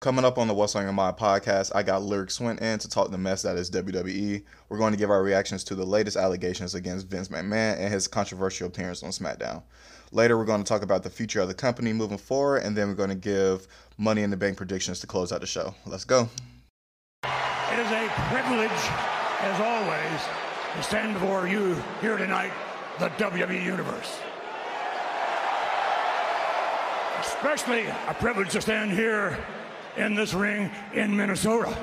Coming up on the What's on Your Mind podcast, I got Lyric Swinton to talk the mess that is WWE. We're going to give our reactions to the latest allegations against Vince McMahon and his controversial appearance on SmackDown. Later, we're going to talk about the future of the company moving forward, and then we're going to give Money in the Bank predictions to close out the show. Let's go. It is a privilege, as always, to stand before you here tonight, the WWE Universe. Especially a privilege to stand here in this ring in Minnesota.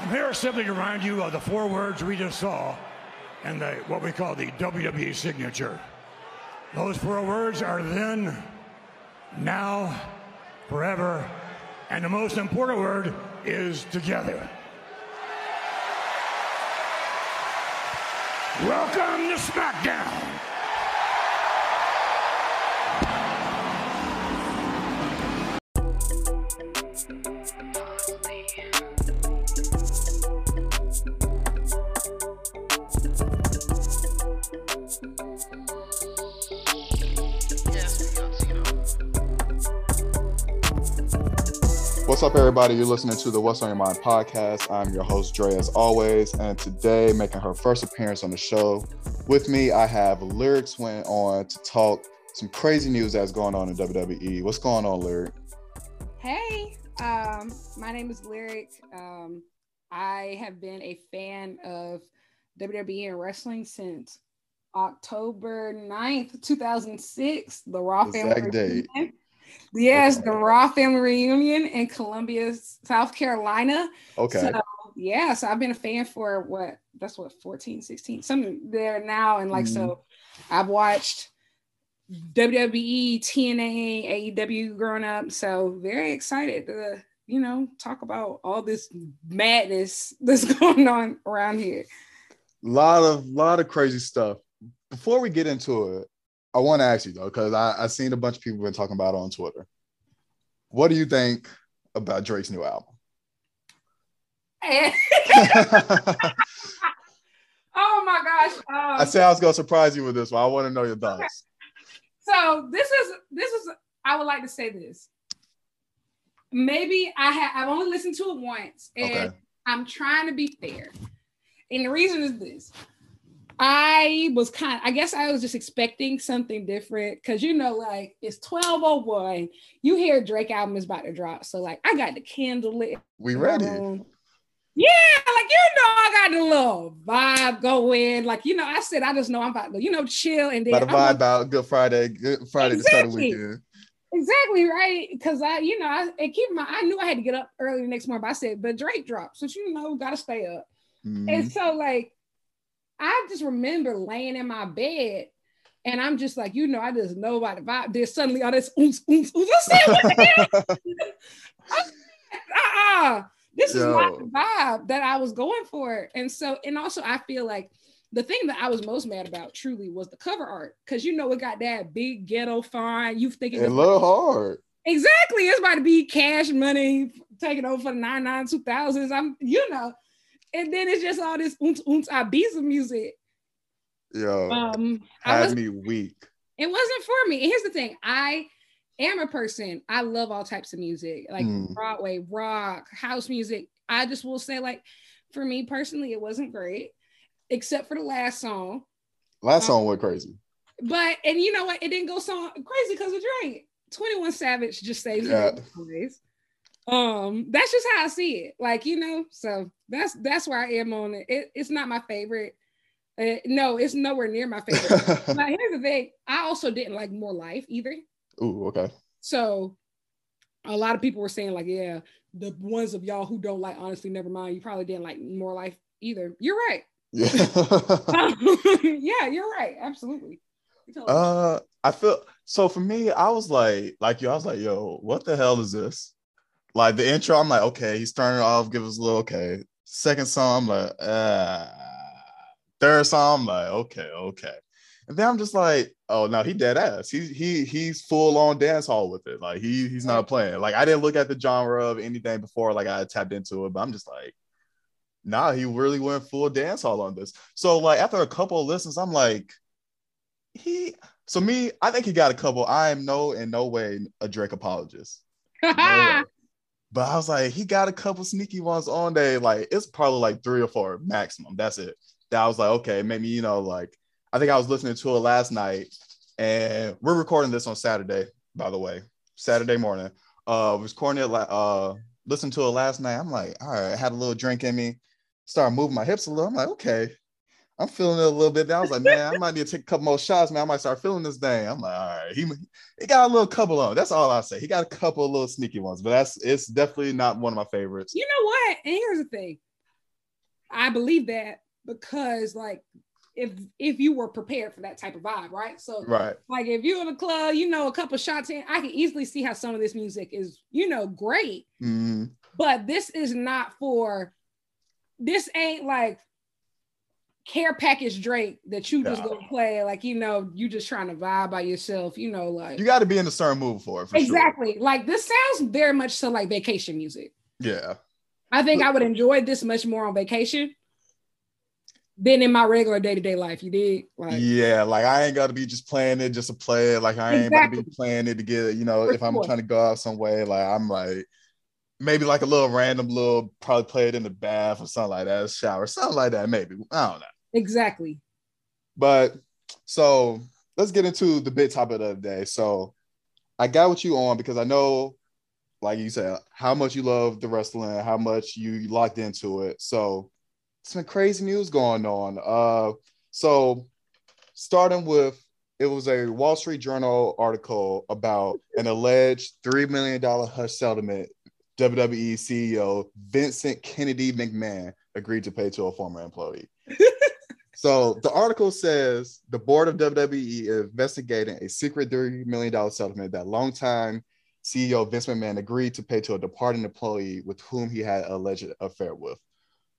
I'm here simply to remind you of the four words we just saw and the, what we call the WWE signature. Those four words are then, now, forever, and the most important word is together. Welcome to SmackDown. Up, everybody? You're listening to the What's on Your Mind podcast. I'm your host, Dre, as always. And today, making her first appearance on the show with me, I have Lyric Swinton to talk some crazy news that's going on in WWE. What's going on, Lyric? Hey, um, my name is Lyric. Um, I have been a fan of WWE and wrestling since October 9th, 2006, the Raw Exact Family date. Yes, Okay. the Raw Family Reunion in Columbia, South Carolina. Okay. So, yeah, so I've been a fan for what? That's what 14, 16, something there now. And like, so mm-hmm. I've watched WWE, TNA, AEW growing up. So very excited to, you know, talk about all this madness that's going on around here. lot of lot of crazy stuff. Before we get into it, I want to ask you though, because I I seen a bunch of people been talking about it on Twitter. What do you think about Drake's new album? Oh my gosh. Um, I said I was gonna surprise you with this one. I want to know your thoughts. So this is this is I would like to say this. Maybe I have I've only listened to it once and Okay. I'm trying to be fair. And the reason is this. I was kind of, I guess I was just expecting something different because you know, like it's 1201. You hear Drake album is about to drop. So like I got the candle lit. We ready? Um, Yeah, like you know, I got the little vibe going. Like, you know, I said I just know I'm about to, you know, chill and then About to vibe out Good Friday, Good Friday to start the Exactly. weekend. Exactly right, because I, you know, I and keep in mind, I knew I had to get up early the next morning, but I said, but Drake dropped, so you know, gotta stay up. Mhm. And so, like, I just remember laying in my bed, and I'm just like, you know, I just know about the vibe. There's suddenly all this oomph, oomph, oomph. I said, what the hell? uh-uh. This is not Yo. the vibe that I was going for. And so, and also, I feel like the thing that I was most mad about truly was the cover art, because you know, it got that big ghetto font. You thinking It look hard. Exactly. It's about to be cash money taking over for the 99 2000s. I'm, you know, and then it's just all this oons oons Ibiza music. Yo, Um, I had was, me weak. it wasn't for me. And here's the thing I am a person, I love all types of music, like Mm. Broadway, rock, house music. I just will say, like, for me personally, it wasn't great, except for the last song. Last Uh, song went crazy. But, and you know what? It didn't go so crazy because of Drake. 21 Savage just saves Yeah. it. Um, that's just how I see it. Like, you know, so that's that's where I am on it. it it's not my favorite. Uh, no, it's nowhere near my favorite. now, here's the thing: I also didn't like More Life either. Ooh, okay. So, a lot of people were saying like, yeah, the ones of y'all who don't like Honestly Never Mind, you probably didn't like More Life either. You're right. Yeah. yeah, you're right. Absolutely. Totally- uh, I feel so for me, I was like, like you, I was like, yo, what the hell is this? Like the intro, I'm like, okay, he's starting off, give us a little okay. Second song, I'm like, uh third song, I'm like, okay, okay. And then I'm just like, oh no, he dead ass. He he he's full on dance hall with it. Like he he's not playing. Like I didn't look at the genre of anything before, like I tapped into it, but I'm just like, nah, he really went full dance hall on this. So like after a couple of listens, I'm like, he So me, I think he got a couple. I am no in no way a Drake apologist. No. But I was like, he got a couple sneaky ones on there. Like it's probably like three or four maximum. That's it. That I was like, okay, maybe you know, like I think I was listening to it last night, and we're recording this on Saturday, by the way, Saturday morning. Uh, was recording like uh, listened to it last night. I'm like, all right, I had a little drink in me, started moving my hips a little. I'm like, okay, I'm feeling it a little bit. Then I was like, man, I might need to take a couple more shots, man. I might start feeling this thing. I'm like, all right, he, he got a little couple of. That's all I say. He got a couple of little sneaky ones, but that's it's definitely not one of my favorites. You know what? And here's the thing. I believe that because like if if you were prepared for that type of vibe, right? So Right. like if you're in a club, you know, a couple shots in, I can easily see how some of this music is, you know, great. Mhm. But this is not for this ain't like care package Drake that you just Yeah. gonna play like you know you just trying to vibe by yourself you know like You got to be in a certain mood for it. For exactly like this sounds very much so like vacation music Yeah. I think I would enjoy this much more on vacation than in my regular day to day life. You did like yeah, like I ain't got to be just playing it just to play it. Like I ain't about to be playing it to get, you know, For if I'm trying to go out some way, like I'm like maybe like a little random little, probably play it in the bath or something like that, shower, something like that, maybe. I don't know. Exactly. But so let's get into the big topic of the day. So I got what you on because I know, like you said, how much you love the wrestling, how much you locked into it. So some crazy news going on. Uh, so starting with it was a Wall Street Journal article about an alleged three million dollar hush settlement. WWE CEO Vincent Kennedy McMahon agreed to pay to a former employee. So the article says the board of WWE is investigating a secret $30 million settlement that longtime CEO Vince McMahon agreed to pay to a departing employee with whom he had an alleged affair with.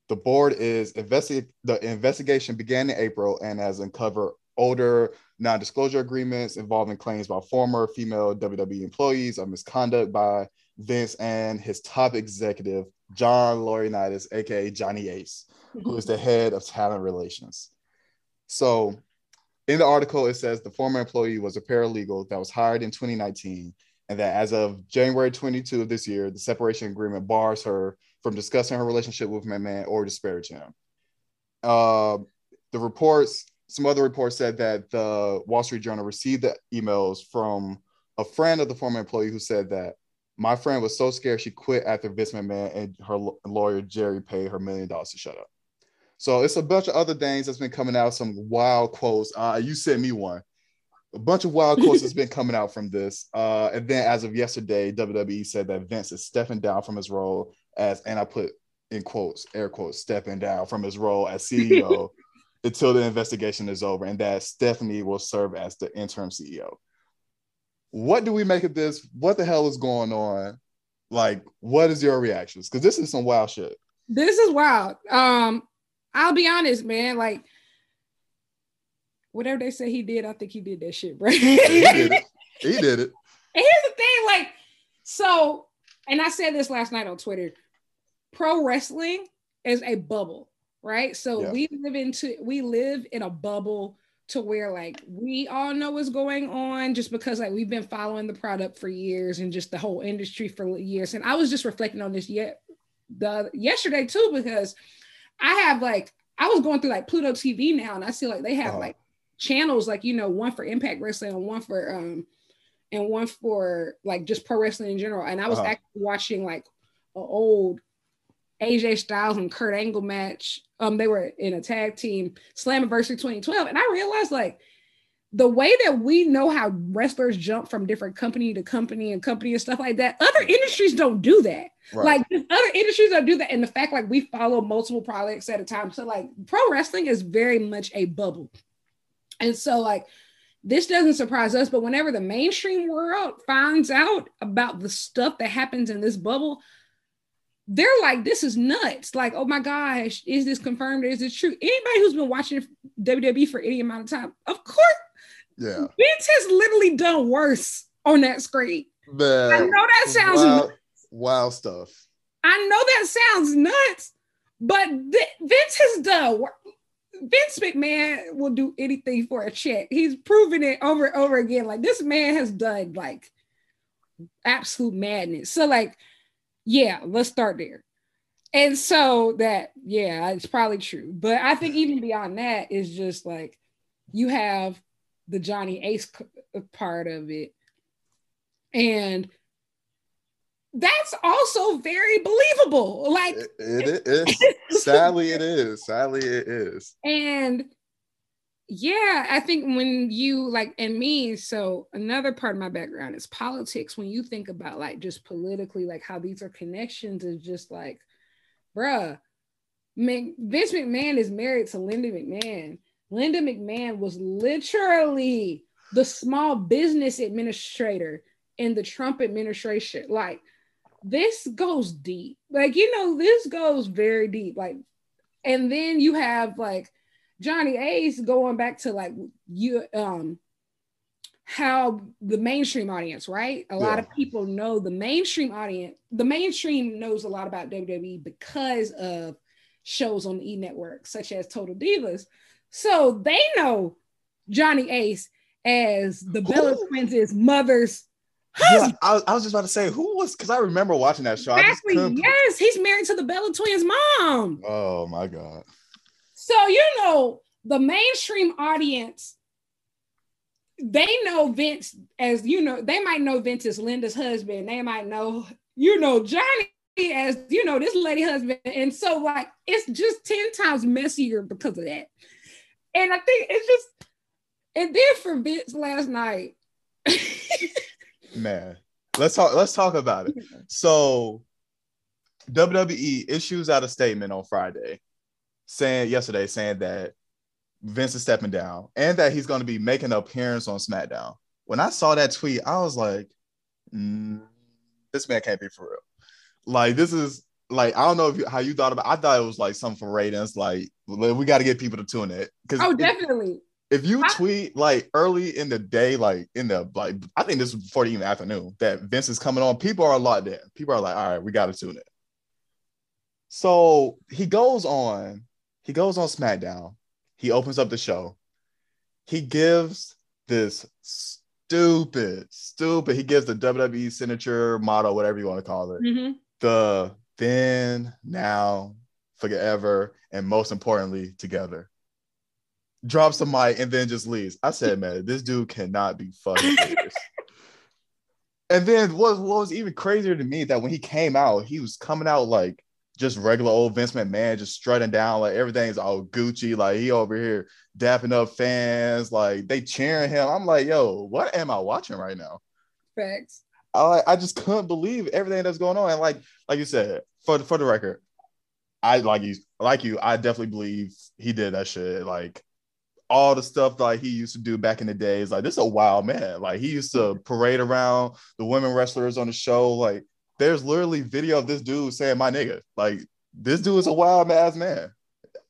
The board is investing. The investigation began in April and has uncovered older non-disclosure agreements involving claims by former female WWE employees of misconduct by Vince and his top executive John Laurinaitis, aka Johnny Ace who is the head of talent relations. So, in the article, it says the former employee was a paralegal that was hired in 2019, and that as of January 22 of this year, the separation agreement bars her from discussing her relationship with McMahon or disparaging him. Uh, the reports, some other reports said that the Wall Street Journal received the emails from a friend of the former employee who said that my friend was so scared she quit after Vince McMahon and her lawyer Jerry paid her million dollars to shut up. So it's a bunch of other things that's been coming out. Some wild quotes. Uh, you sent me one. A bunch of wild quotes has been coming out from this. Uh, and then as of yesterday, WWE said that Vince is stepping down from his role as, and I put in quotes, air quotes, stepping down from his role as CEO until the investigation is over, and that Stephanie will serve as the interim CEO. What do we make of this? What the hell is going on? Like, what is your reactions? Because this is some wild shit. This is wild. Um, I'll be honest, man. Like whatever they say he did, I think he did that shit, bro. He did it. He did it. And here's the thing, like, so, and I said this last night on Twitter. Pro wrestling is a bubble, right? So Yeah. we live into we live in a bubble to where like we all know what's going on just because like we've been following the product for years and just the whole industry for years. And I was just reflecting on this yet the yesterday too because I have like I was going through like Pluto TV now and I see like they have Uh-huh. like channels like you know one for Impact Wrestling and one for um and one for like just pro wrestling in general. And I was Uh-huh. actually watching like an old AJ Styles and Kurt Angle match. Um, they were in a tag team Slammiversary 2012, and I realized like the way that we know how wrestlers jump from different company to company and company and stuff like that, other industries don't do that. Right. Like other industries don't do that. And the fact like we follow multiple products at a time. So like pro wrestling is very much a bubble. And so like this doesn't surprise us, but whenever the mainstream world finds out about the stuff that happens in this bubble, they're like, this is nuts. Like, oh my gosh, is this confirmed? Is it true? Anybody who's been watching WWE for any amount of time, of course, yeah. Vince has literally done worse on that screen. I know that sounds wild, wild stuff. I know that sounds nuts, but Th- Vince has done. Vince McMahon will do anything for a check. He's proven it over and over again. Like this man has done like absolute madness. So like, yeah, let's start there. And so that, yeah, it's probably true. But I think even beyond that is just like you have the Johnny Ace uh, part of it. And that's also very believable. Like it, it is. Sadly, it is. Sadly, it is. And yeah, I think when you like, and me, so another part of my background is politics. When you think about like just politically, like how these are connections, is just like, bruh, Vince McMahon is married to Linda McMahon. Linda McMahon was literally the small business administrator in the Trump administration. Like, this goes deep. Like, you know, this goes very deep. Like, and then you have like Johnny Ace going back to like you um how the mainstream audience, right? A yeah. lot of people know the mainstream audience, the mainstream knows a lot about WWE because of shows on the E network, such as Total Divas. So they know Johnny Ace as the Bella Twins' mother's yeah, I, I, was just about to say who was because I remember watching that show. Exactly. Yes, he's married to the Bella Twins' mom. Oh my god. So you know the mainstream audience, they know Vince as you know. They might know Vince as Linda's husband. They might know you know Johnny as you know this lady husband, and so like it's just ten times messier because of that. And I think it's just and then for Vince last night. man let's talk let's talk about it so wwe issues out a statement on friday saying yesterday saying that vince is stepping down and that he's going to be making an appearance on smackdown when i saw that tweet i was like mm, this man can't be for real like this is like I don't know if you, how you thought about. I thought it was like something for ratings. Like we got to get people to tune it. Because oh, definitely if you tweet like early in the day, like in the like, I think this was before the even afternoon that Vince is coming on. People are a lot there. People are like, all right, we got to tune it. So he goes on. He goes on SmackDown. He opens up the show. He gives this stupid, stupid. He gives the WWE signature motto, whatever you want to call it. Mm-hmm. The then, now, forever, and most importantly, together drops the mic, and then just leaves. I said, man, this dude cannot be fucking serious. and then what, what was even crazier to me that when he came out, he was coming out like just regular old Vince McMahon, just strutting down like everything's all Gucci. Like he over here dapping up fans, like they cheering him. I'm like, yo, what am I watching right now? Facts. I I just couldn't believe everything that's going on. And like like you said, for for the record, I like you like you. I definitely believe he did that shit. Like all the stuff like he used to do back in the days. Like this is a wild man. Like he used to parade around the women wrestlers on the show. Like there's literally video of this dude saying my nigga. Like this dude is a wild ass man.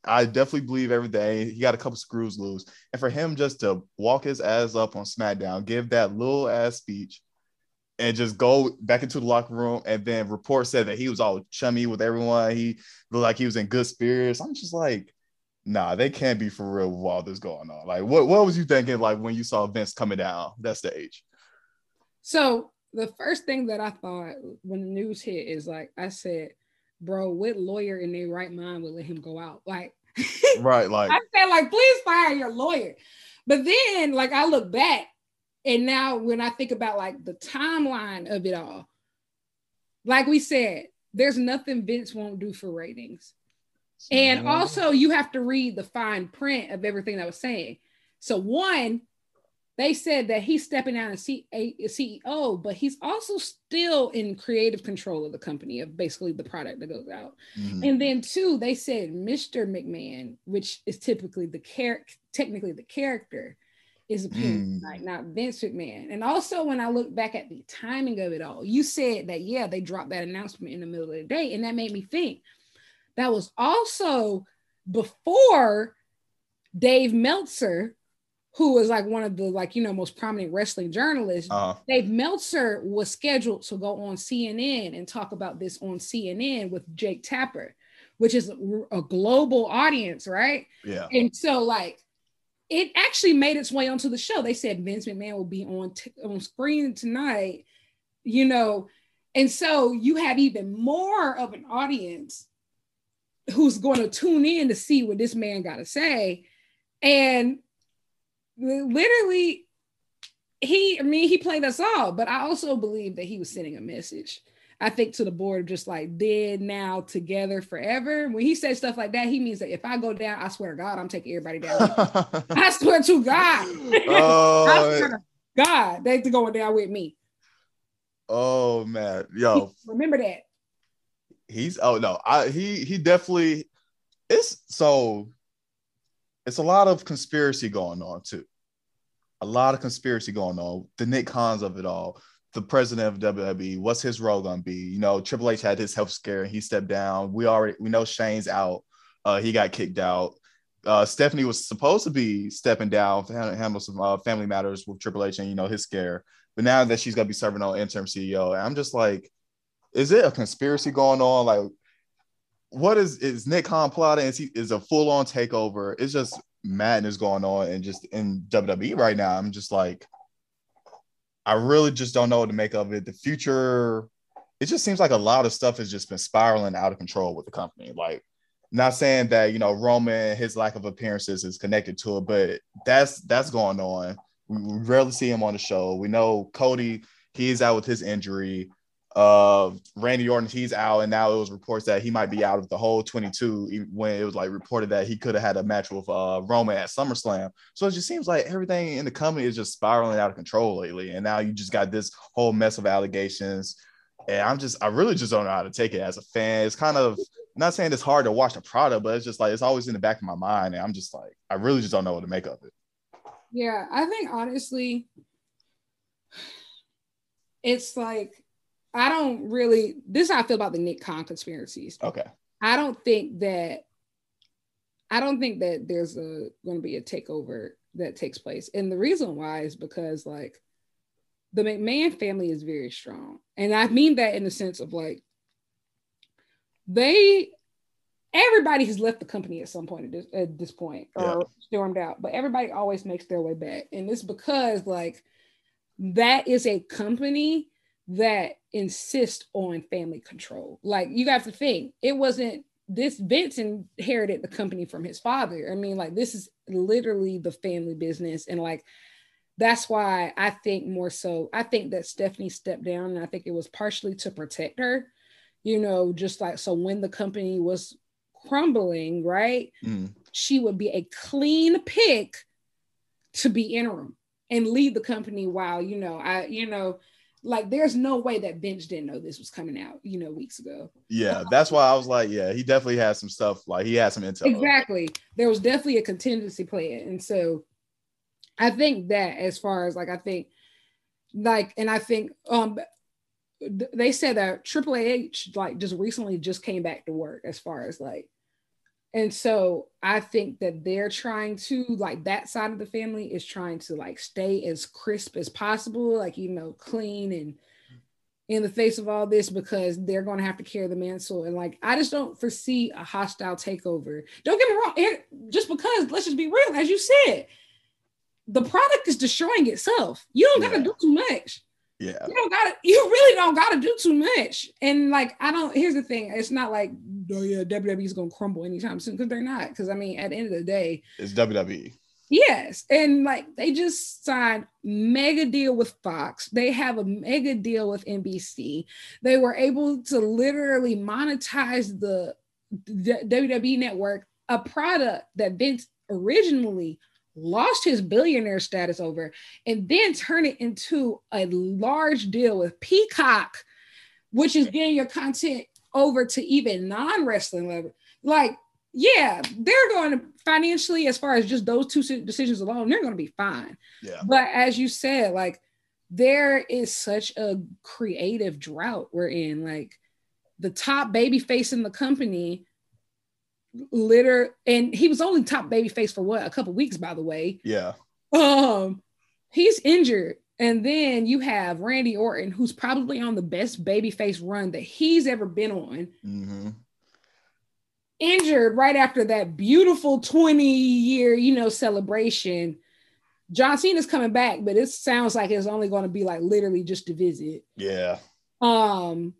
I definitely believe everything. He got a couple screws loose. And for him just to walk his ass up on SmackDown, give that little ass speech, and just go back into the locker room, and then report said that he was all chummy with everyone. He looked like he was in good spirits. I'm just like, nah, they can't be for real with all this going on. Like, what what was you thinking like when you saw Vince coming down that stage? So the first thing that I thought when the news hit is like I said, bro, what lawyer in their right mind would let him go out? Like, right, like I said, like, please fire your lawyer. But then, like, I look back, and now when I think about like the timeline of it all, like we said, there's nothing Vince won't do for ratings. And also, you have to read the fine print of everything I was saying. So, one, they said that he's stepping down as CEO, but he's also still in creative control of the company, of basically the product that goes out. Mm-hmm. And then, two, they said Mr. McMahon, which is typically the character, technically the character, is a appearing mm. not Vince McMahon. And also, when I look back at the timing of it all, you said that, yeah, they dropped that announcement in the middle of the day. And that made me think that was also before Dave Meltzer, who was like one of the like you know most prominent wrestling journalists. Uh-huh. Dave Meltzer was scheduled to go on CNN and talk about this on CNN with Jake Tapper. which is a global audience, right? Yeah. And so, like, it actually made its way onto the show. They said Vince McMahon will be on t- on screen tonight, you know, and so you have even more of an audience who's going to tune in to see what this man got to say, and literally, he, I mean, he played us all, but I also believe that he was sending a message I think to the board, just like dead now together forever. When he says stuff like that, he means that if I go down, I swear to God, I'm taking everybody down. I swear to God. Oh, I swear to God, they're going down with me. Oh man, yo, remember that. He's oh no, I he he definitely it's so it's a lot of conspiracy going on too. A lot of conspiracy going on. The Nick Khan's of it all the president of WWE, what's his role gonna be? You know, Triple H had his health scare and he stepped down. We already we know Shane's out. Uh, he got kicked out. Uh, Stephanie was supposed to be stepping down to handle some uh, family matters with Triple H and you know his scare. But now that she's gonna be serving on interim CEO, I'm just like, is it a conspiracy going on? Like, what is is Nick Khan plotting? Is he is a full on takeover? It's just madness going on and just in WWE right now. I'm just like, I really just don't know what to make of it. The future, it just seems like a lot of stuff has just been spiraling out of control with the company. Like, not saying that you know Roman his lack of appearances is connected to it, but that's that's going on. We rarely see him on the show. We know Cody, he's out with his injury uh Randy Orton, he's out, and now it was reports that he might be out of the whole 22 when it was like reported that he could have had a match with uh Roman at SummerSlam. So it just seems like everything in the company is just spiraling out of control lately. And now you just got this whole mess of allegations. And I'm just, I really just don't know how to take it as a fan. It's kind of not saying it's hard to watch the product, but it's just like it's always in the back of my mind. And I'm just like, I really just don't know what to make of it. Yeah, I think honestly, it's like I don't really. This is how I feel about the Nick Khan conspiracies. Okay. I don't think that. I don't think that there's a going to be a takeover that takes place, and the reason why is because like the McMahon family is very strong, and I mean that in the sense of like they everybody has left the company at some point at this, at this point or yeah. stormed out, but everybody always makes their way back. And it's because like that is a company that insist on family control. Like you have to think, it wasn't this Vince inherited the company from his father. I mean, like this is literally the family business, and like that's why I think more so. I think that Stephanie stepped down, and I think it was partially to protect her. You know, just like so when the company was crumbling, right? Mm. She would be a clean pick to be interim and lead the company while you know I you know like there's no way that Vince didn't know this was coming out, you know, weeks ago. Yeah, that's why I was like, yeah, he definitely had some stuff. Like he had some intel. Exactly. There was definitely a contingency plan, and so I think that as far as like I think, like, and I think um they said that Triple H like just recently just came back to work as far as like and so I think that they're trying to like that side of the family is trying to like stay as crisp as possible, like you know, clean and in the face of all this because they're going to have to carry the mantle. And like, I just don't foresee a hostile takeover. Don't get me wrong, just because let's just be real, as you said, the product is destroying itself. You don't got to yeah. do too much. Yeah. You don't gotta, you really don't gotta do too much. And like, I don't, here's the thing. It's not like, oh yeah, WWE is gonna crumble anytime soon, because they're not. Because I mean, at the end of the day, it's WWE. Yes. And like they just signed mega deal with Fox. They have a mega deal with NBC. They were able to literally monetize the, the WWE network, a product that Vince originally lost his billionaire status over, and then turn it into a large deal with Peacock, which is getting your content over to even non-wrestling level. Like, yeah, they're going to financially, as far as just those two decisions alone, they're going to be fine. Yeah. But as you said, like there is such a creative drought we're in. Like the top baby face in the company litter and he was only top baby face for what a couple weeks by the way yeah um he's injured and then you have randy orton who's probably on the best baby face run that he's ever been on mm-hmm. injured right after that beautiful 20 year, you know, celebration. John Cena's coming back, but it sounds like it's only going to be like literally just to visit. Yeah. Um,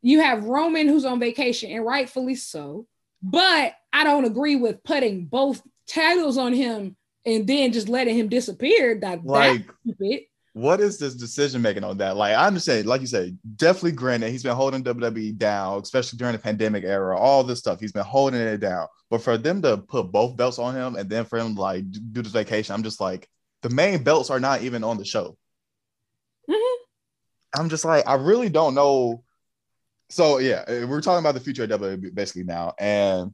you have Roman who's on vacation, and rightfully so. But I don't agree with putting both titles on him and then just letting him disappear. That Like- stupid. What is this decision making on that? Like, I understand, like you said, definitely granted, he's been holding WWE down, especially during the pandemic era, all this stuff. He's been holding it down. But for them to put both belts on him and then for him like do this vacation, I'm just like, the main belts are not even on the show. Mhm. I'm just like, I really don't know. So yeah, uh, we're talking about the future of WWE basically now, and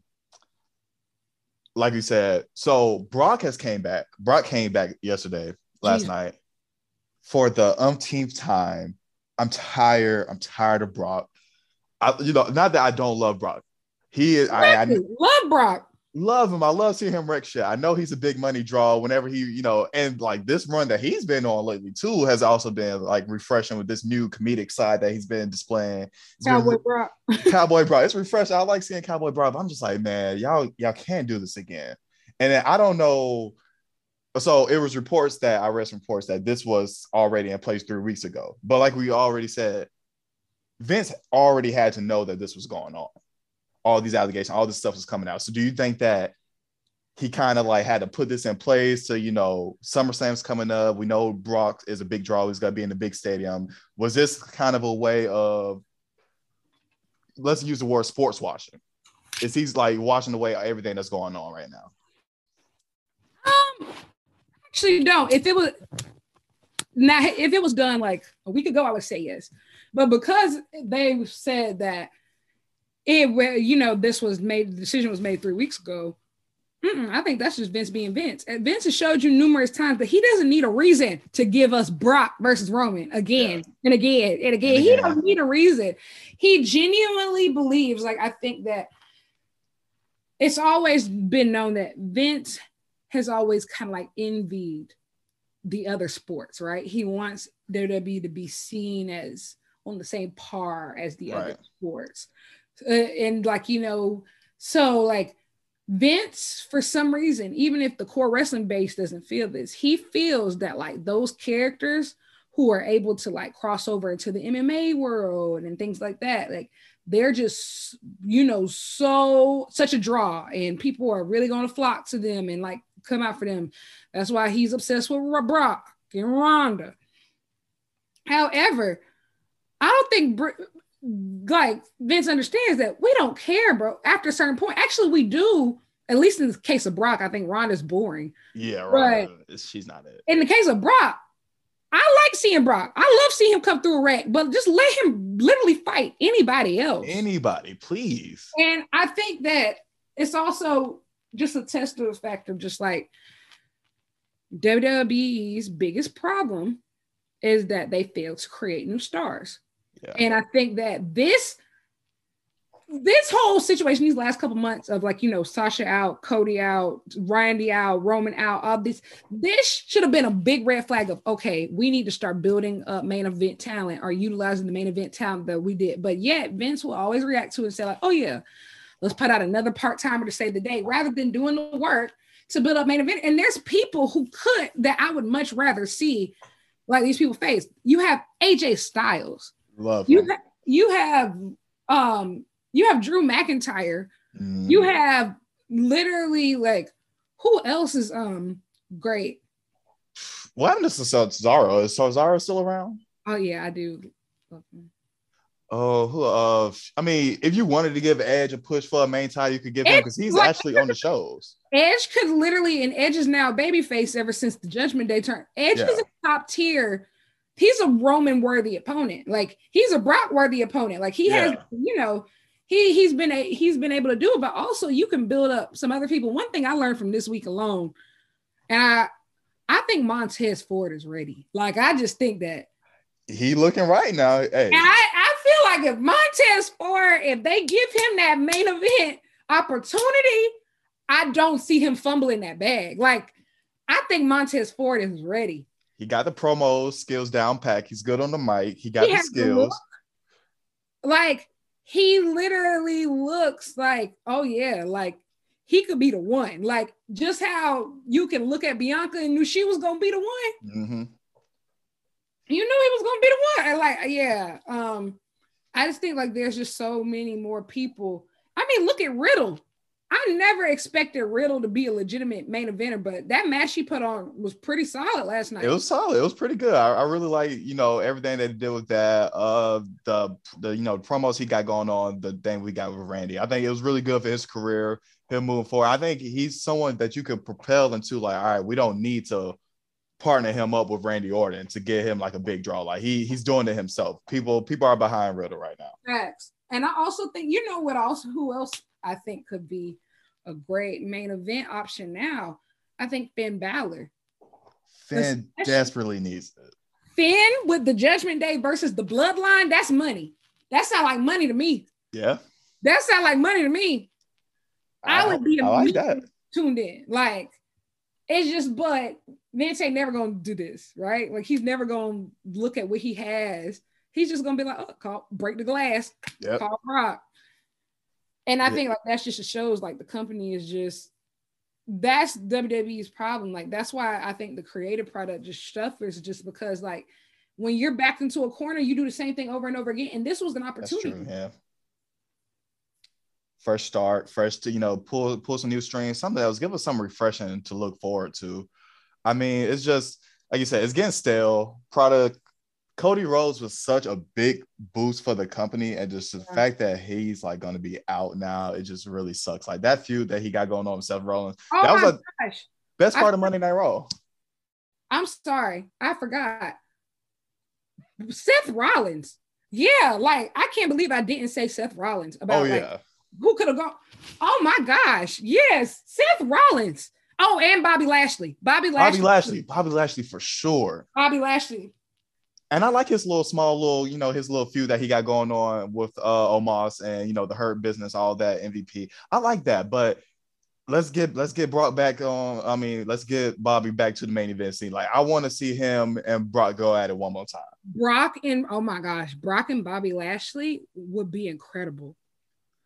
like you said, so Brock has came back. Brock came back yesterday, last night, for the umpteenth time. I'm tired. I'm tired of Brock. I, you know, not that I don't love Brock. He is. I, I Love Brock. Love him. I love seeing him wreck shit. I know he's a big money draw whenever he, you know, and like this run that he's been on lately too has also been like refreshing with this new comedic side that he's been displaying. It's Cowboy Brock. Cowboy Bro. It's refreshing. I like seeing Cowboy Bro. But I'm just like, man, y'all, y'all can't do this again. And then I don't know. So it was reports that I read some reports that this was already in place three weeks ago. But like we already said, Vince already had to know that this was going on. All these allegations, all this stuff was coming out. So do you think that he kind of like had to put this in place to, you know, SummerSlam's coming up. We know Brock is a big draw. He's gonna be in the big stadium. Was this kind of a way of let's use the word sports washing? Is he's like washing away everything that's going on right now? Um, actually, don't. If it was now, if it was done like a week ago, I would say yes. But because they said that it, well, you know, this was made, the decision was made three weeks ago. mm-mm, I think that's just Vince being Vince. And Vince has showed you numerous times that he doesn't need a reason to give us Brock versus Roman again and again and again. And He again. don't need a reason. He genuinely believes, like I think that it's always been known that Vince has always kind of like envied the other sports, right? He wants WWE to be to be seen as on the same par as the other sports. Uh, and like, you know, so like Vince, for some reason, even if the core wrestling base doesn't feel this, he feels that like those characters who are able to like cross over into the MMA world and things like that, like they're just, you know, so such a draw, and people are really going to flock to them and like come out for them. That's why he's obsessed with Ro- Brock and Ronda. However, I don't think like Vince understands that we don't care, bro. After a certain point, actually, we do. At least in the case of Brock, I think Ronda's boring. Yeah, right. right. Uh, she's not it. In the case of Brock, I like seeing Brock. I love seeing him come through a wreck, but just let him literally fight anybody else. Anybody, please. And I think that it's also just a test of the fact of just like WWE's biggest problem is that they fail to create new stars. And I think that this this whole situation, these last couple months of like, you know, Sasha out, Cody out, Randy out, Roman out, all this, this should have been a big red flag of okay, we need to start building up main event talent or utilizing the main event talent that we did. But yet Vince will always react to it and say, like, oh yeah, let's put out another part-timer to save the day rather than doing the work to build up main event. And there's people who could that I would much rather see like these people face. You have AJ Styles. Love You ha- you have um you have Drew McIntyre. Mm. You have literally like who else is um great? what happened to Cesaro? Is Cesaro still around? Oh yeah, I do. love him. Oh, who? Uh, I mean, if you wanted to give Edge a push for a main title, you could give him because he's like- actually on the shows. Edge could literally, and Edge is now babyface ever since the Judgment Day turn. Edge Yeah. is a top tier. He's a Roman worthy opponent. Like he's a Brock worthy opponent. Like he has, you know, he he's been a, he's been able to do it. But also, you can build up some other people. One thing I learned from this week alone, and I I think Montez Ford is ready. Like I just think that, He looking right now. Hey, and I I feel like if Montez Ford, if they give him that main event opportunity, I don't see him fumbling that bag. Like, I think Montez Ford is ready. He got the promo skills down pack. He's good on the mic. He got He the skills. Like, he literally looks like, oh yeah, like he could be the one. Like just how you can look at Bianca and knew she was gonna be the one. Mm-hmm. You knew he was gonna be the one. And like, yeah. Um, I just think like there's just so many more people. I mean, look at Riddle. I never expected Riddle to be a legitimate main eventer, but that match he put on was pretty solid last night. It was solid. It was pretty good. I, I really like you know everything they did with that. Uh, the the you know promos he got going on, the thing we got with Randy. I think it was really good for his career. Him moving forward. I think he's someone that you can propel into like, all right, we don't need to partner him up with Randy Orton to get him like a big draw. Like he he's doing it himself. People people are behind Riddle right now. Facts. And I also think you know what also who else I think could be a great main event option now. I think Finn Balor. Finn desperately needs it. Finn with the Judgment Day versus the Bloodline, that's money. That sound like money to me. Yeah. That sound like money to me. I, I would be I like that. tuned in. Like it's just, but Vince ain't never gonna do this, right? Like he's never gonna look at what he has. He's just gonna be like, oh, call break the glass, yep. call Brock. And I yeah. think like that's just a shows like the company is just that's WWE's problem. Like that's why I think the creative product just suffers just because like when you're backed into a corner, you do the same thing over and over again. And this was an opportunity. True, yeah. First start, first to you know pull pull some new strings, something else. Give us some refreshing to look forward to. I mean, it's just like you said, it's getting stale. Product Cody Rhodes was such a big boost for the company, and just the yeah. fact that he's like going to be out now, it just really sucks. Like that feud that he got going on with Seth Rollins, oh that was a gosh. best part I, of Monday Night Raw. I'm sorry, I forgot. Seth Rollins, yeah, like I can't believe I didn't say Seth Rollins about. Oh yeah, like, who could have gone? Oh my gosh, yes, Seth Rollins. Oh, and Bobby Lashley. Bobby Lashley. Bobby Lashley. Bobby Lashley for sure. Bobby Lashley and I like his little small little, you know, his little feud that he got going on with uh Omos and you know the hurt business, all that MVP. I like that, but let's get let's get Brock back on. I mean, let's get Bobby back to the main event scene. Like I want to see him and Brock go at it one more time. Brock and oh my gosh, Brock and Bobby Lashley would be incredible.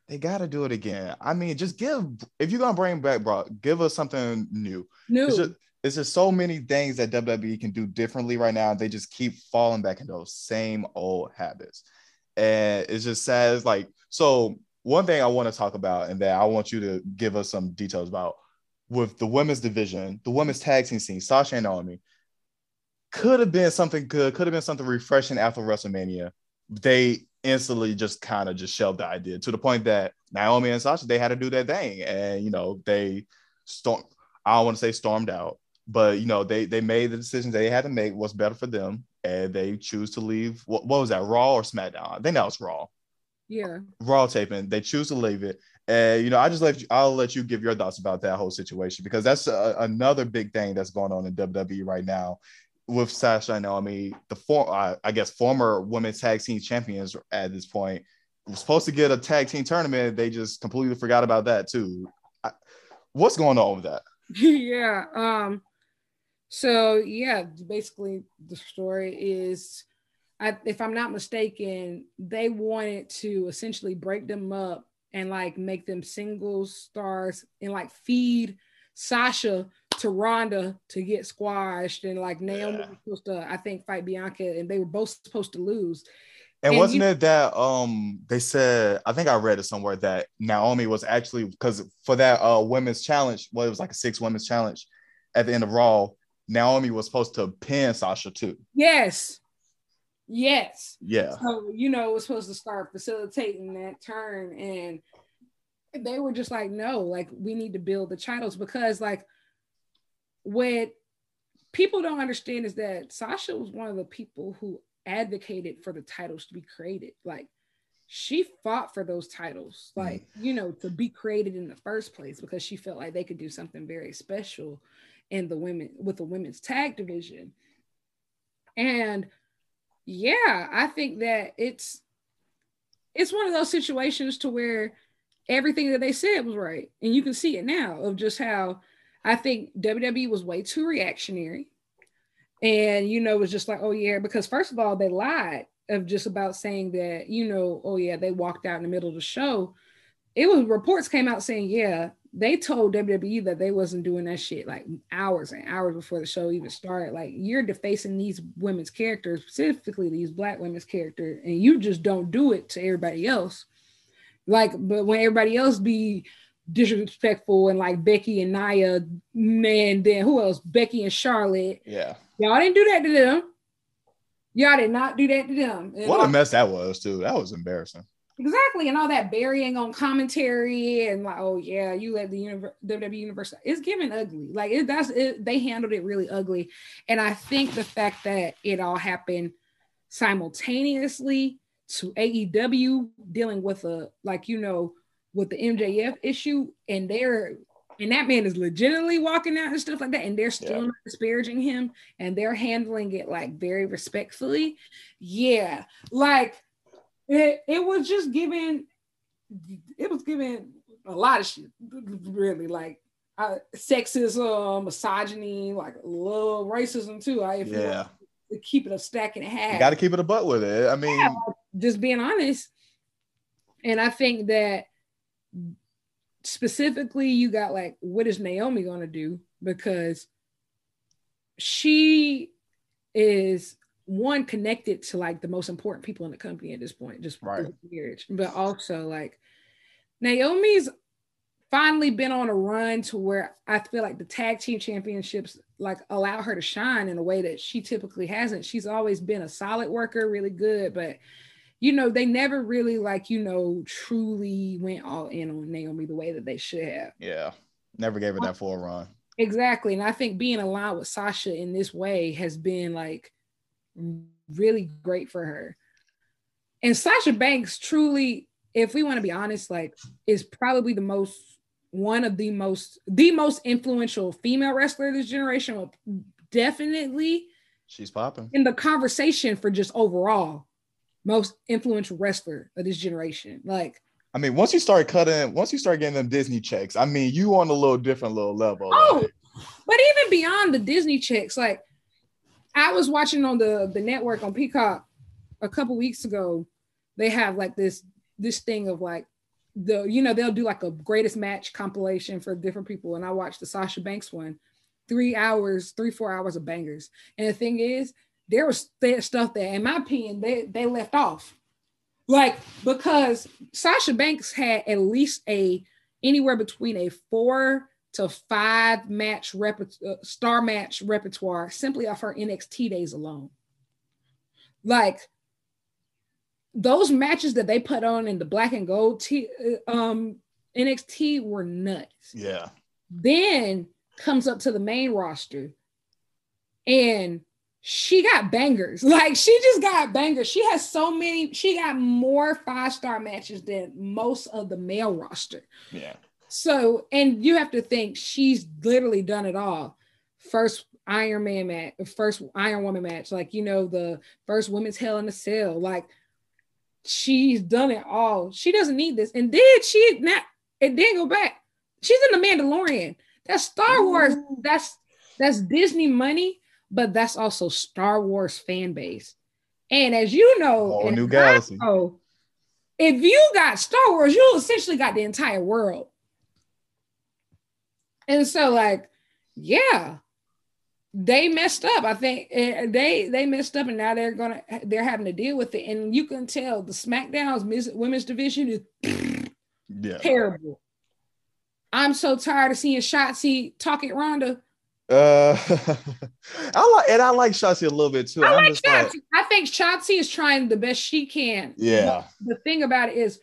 They got to do it again. I mean, just give if you're gonna bring back Brock, give us something new. New. It's just, it's just so many things that WWE can do differently right now. They just keep falling back into those same old habits. And it just says like, so one thing I want to talk about and that I want you to give us some details about with the women's division, the women's tag team scene, Sasha and Naomi, could have been something good, could have been something refreshing after WrestleMania. They instantly just kind of just shelved the idea to the point that Naomi and Sasha, they had to do their thing. And, you know, they stormed, I don't want to say stormed out, but you know they they made the decisions they had to make what's better for them and they choose to leave what, what was that raw or smackdown? I think that was raw. Yeah. Raw taping they choose to leave it. And you know i just let you i'll let you give your thoughts about that whole situation because that's a, another big thing that's going on in wwe right now with sasha and naomi the form I, I guess former women's tag team champions at this point. Were supposed to get a tag team tournament. They just completely forgot about that too. I, what's going on with that? Yeah um so yeah, basically the story is, I, if I'm not mistaken, they wanted to essentially break them up and like make them singles stars and like feed Sasha to Ronda to get squashed and like Naomi yeah. was supposed to I think fight Bianca and they were both supposed to lose. And, and wasn't you, it that um they said I think I read it somewhere that Naomi was actually because for that uh women's challenge, well it was like a six women's challenge at the end of Raw, Naomi was supposed to pin Sasha too. Yes. Yes. Yeah. So, you know, it was supposed to start facilitating that turn. And they were just like, no, like we need to build the titles because like what people don't understand is that Sasha was one of the people who advocated for the titles to be created. Like she fought for those titles, like, mm. you know, to be created in the first place because she felt like they could do something very special in the women with the women's tag division. And yeah, I think that it's it's one of those situations to where everything that they said was right. And you can see it now of just how I think WWE was way too reactionary. And you know, it was just like, oh yeah, because first of all, they lied of just about saying that, you know, oh yeah, they walked out in the middle of the show. It was reports came out saying, yeah, they told WWE that they wasn't doing that shit like hours and hours before the show even started. Like you're defacing these women's characters, specifically these black women's character, and you just don't do it to everybody else. Like, but when everybody else be disrespectful and like Becky and Nia, man, then who else? Becky and Charlotte. Yeah. Y'all didn't do that to them. Y'all did not do that to them. And What a mess that was, too. That was embarrassing. Exactly, and all that burying on commentary and like, oh yeah, you let the universe, WWE universe. It's giving ugly. Like it, that's it. They handled it really ugly, and I think the fact that it all happened simultaneously to AEW dealing with a like you know with the MJF issue, and they're and that man is legitimately walking out and stuff like that, and they're still Yeah. disparaging him, and they're handling it like very respectfully. Yeah, like it, it was just giving it was giving a lot of shit really like uh, sexism misogyny like a little racism too i if you Yeah. want to keep it a stack and a half You got to keep it a butt with it. I mean, Yeah. just being honest and i think that specifically you got like what is naomi going to do because she is one connected to like the most important people in the company at this point just Right. marriage but also like naomi's finally been on a run to where i feel like the tag team championships like allow her to shine in a way that she typically hasn't she's always been a solid worker really good but you know they never really like you know truly went all in on naomi the way that they should have yeah. Never gave it that full run. Exactly. And I think being aligned with Sasha in this way has been like really great for her. And Sasha Banks truly, if we want to be honest, like is probably the most one of the most the most influential female wrestler of this generation. Definitely She's popping. in the conversation for just overall most influential wrestler of this generation. Like I mean, once you start cutting, once you start getting them Disney checks, I mean, you on a little different little level. Oh, Like, but even beyond the Disney checks, like I was watching on the the network on Peacock a couple weeks ago. They have like this this thing of like the you know they'll do like a greatest match compilation for different people, and I watched the Sasha Banks one, three hours, three four hours of bangers. And the thing is, there was stuff that, in my opinion, they they left off, like because Sasha Banks had at least a anywhere between a four to five match rep- uh, star match repertoire simply off her NXT days alone. Like those matches that they put on in the black and gold t- uh, um, NXT were nuts. yeah. Then comes up to the main roster and she got bangers. Like she just got bangers. She has so many, she got more five star matches than most of the male roster. Yeah. So, and you have to think she's literally done it all. First Iron Man match, first Iron Woman match, like you know, the first women's Hell in a Cell. Like she's done it all. She doesn't need this. And did she not? It did go back. She's in the Mandalorian. That's Star Wars. That's that's Disney money, but that's also Star Wars fan base. And as you know, Whole and new galaxy. know, if you got Star Wars, you essentially got the entire world. And so, like, yeah, they messed up. I think eh, they they messed up, and now they're gonna they're having to deal with it. And you can tell the SmackDown's women's division is Yeah. terrible. I'm so tired of seeing Shotzi talk at Ronda. Uh, I like and I like Shotzi a little bit too. I I'm like just like, Shotzi. I think Shotzi is trying the best she can. yeah, the thing about it is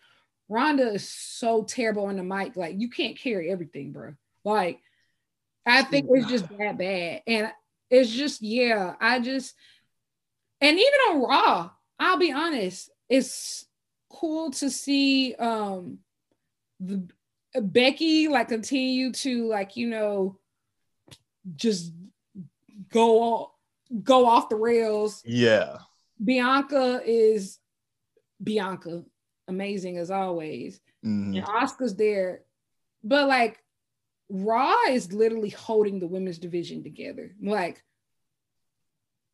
Ronda is so terrible on the mic. Like you can't carry everything, bro. Like I think it's just that bad. And it's just, yeah, I just and even on Raw, I'll be honest, it's cool to see um the Becky like continue to like, you know, just go off go off the rails yeah, Bianca is Bianca, amazing as always. Mhm. And Asuka's there. But like Raw is literally holding the women's division together. Like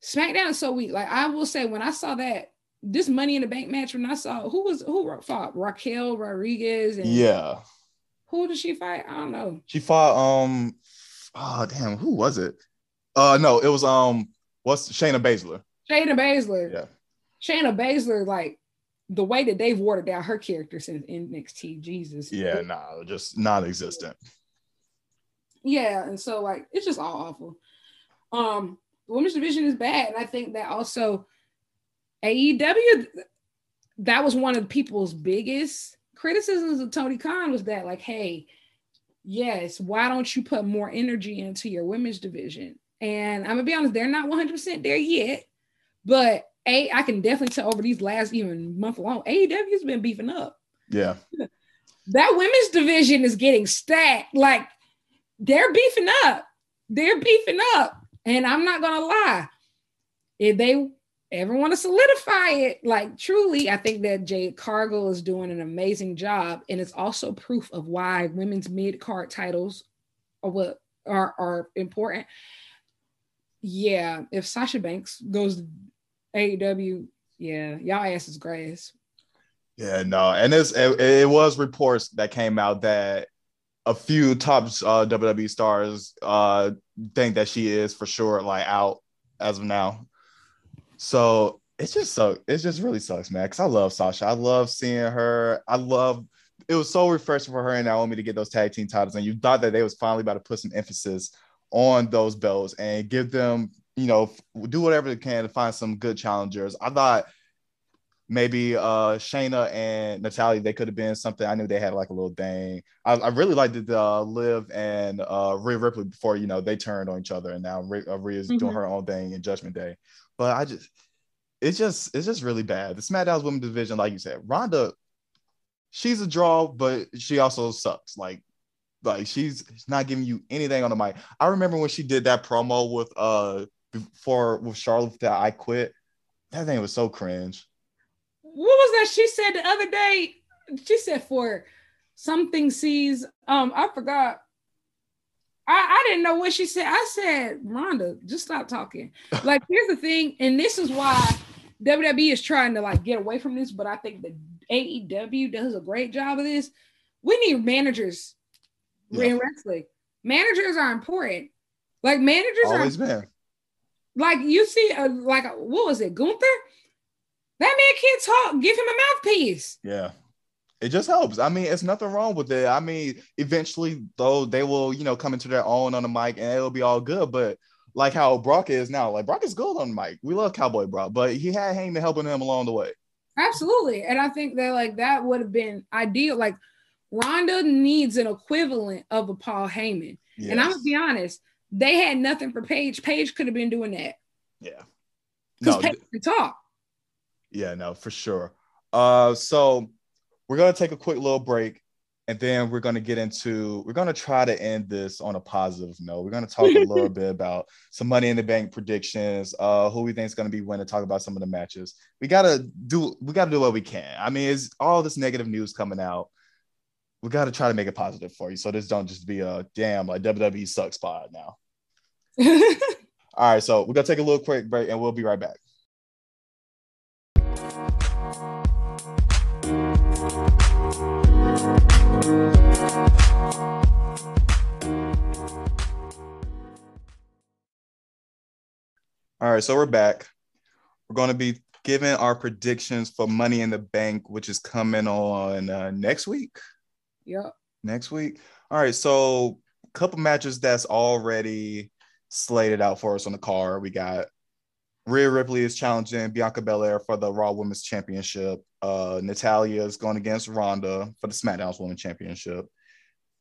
SmackDown is so weak. Like I will say, when I saw that this Money in the Bank match when I saw who was who fought Raquel Rodriguez and Yeah. who did she fight? I don't know. She fought um oh damn, who was it? Uh no, it was um what's Shayna Baszler. Shayna Baszler. Yeah. Shayna Baszler, like the way that they've watered down her character since NXT, Jesus. Yeah, nah, just non-existent. Yeah, and so like it's just all awful. Um, the women's division is bad, and I think that also AEW that was one of people's biggest criticisms of Tony Khan was that like, hey, yes, why don't you put more energy into your women's division? And I'm gonna be honest, they're not 100% there yet, but a I can definitely tell over these last even month long, AEW's been beefing up. Yeah. That women's division is getting stacked. Like they're beefing up. They're beefing up. And I'm not gonna lie. If they ever want to solidify it, like truly, I think that Jade Cargill is doing an amazing job. And it's also proof of why women's mid-card titles are what are, are important. Yeah, if Sasha Banks goes AEW, yeah, y'all ass is grass. Yeah, no, and it's it, it was reports that came out that a few top uh, WWE stars uh, think that she is for sure like out as of now. So it's just so it just really sucks, man. Because I love Sasha. I love seeing her. I love it was so refreshing for her and Naomi to get those tag team titles, and you thought that they was finally about to put some emphasis on those belts and give them, you know, do whatever they can to find some good challengers. I thought maybe uh Shayna and Natalya they could have been something. I knew they had like a little thing. I, I really liked the uh, Liv and uh Rhea Ripley before you know they turned on each other, and now Rhea, uh, Rhea's mm-hmm. doing her own thing in Judgment Day. But I just it's just it's just really bad. The SmackDown's women's division, like you said, Ronda, she's a draw, but she also sucks. Like like she's not giving you anything on the mic. I remember when she did that promo with uh before with Charlotte that I quit. That thing was so cringe what was that she said the other day? She said for something sees um I forgot. I, I didn't know what she said. I said, Ronda, just stop talking. Like, here's the thing, and this is why WWE is trying to like get away from this, but I think that AEW does a great job of this. We need managers yeah. in wrestling. Managers are important. Like managers always are been. Like you see, uh, like what was it, Gunther? That man can't talk. Give him a mouthpiece. Yeah. It just helps. I mean, it's nothing wrong with it. I mean, eventually, though, they will, you know, come into their own on the mic and it'll be all good. But like how Brock is now, like Brock is good on the mic. We love Cowboy Brock, but he had Heyman helping him along the way. Absolutely. And I think that like that would have been ideal. Like Ronda needs an equivalent of a Paul Heyman. Yes. And I'm gonna be honest, they had nothing for Paige. Paige could have been doing that. Yeah. Because no, Paige th- can talk. Yeah, no, for sure. Uh, so we're gonna take a quick little break, and then we're gonna get into. We're gonna try to end this on a positive note. We're gonna talk a little bit about some Money in the Bank predictions. Uh, who we think is gonna be winning. Talk about some of the matches. We gotta do. We gotta do what we can. I mean, it's all this negative news coming out. We gotta try to make it positive for you, so this don't just be a damn like WWE sucks spot now. all right, so we're gonna take a little quick break, and we'll be right back. All right, so we're back. We're going to be giving our predictions for Money in the Bank, which is coming on uh, next week. Yeah. Next week. All right, so a couple matches that's already slated out for us on the card. We got Rhea Ripley is challenging Bianca Belair for the Raw Women's Championship. Uh, Natalya is going against Ronda for the SmackDown Women's Championship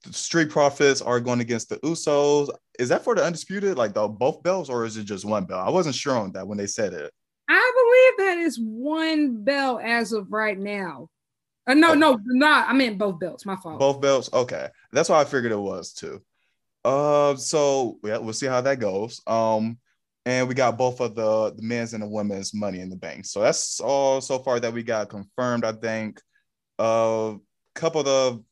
the Street Profits are going against the Usos. Is that for the undisputed, like the both belts, or is it just one belt? I wasn't sure on that when they said it. I believe that is one belt as of right now. Uh, no, oh. no, not. I meant both belts. My fault. Both belts. Okay, that's what I figured it was too. Uh, so yeah, we'll see how that goes. Um, and we got both of the the men's and the women's money in the bank. So that's all so far that we got confirmed. I think. A uh, couple of the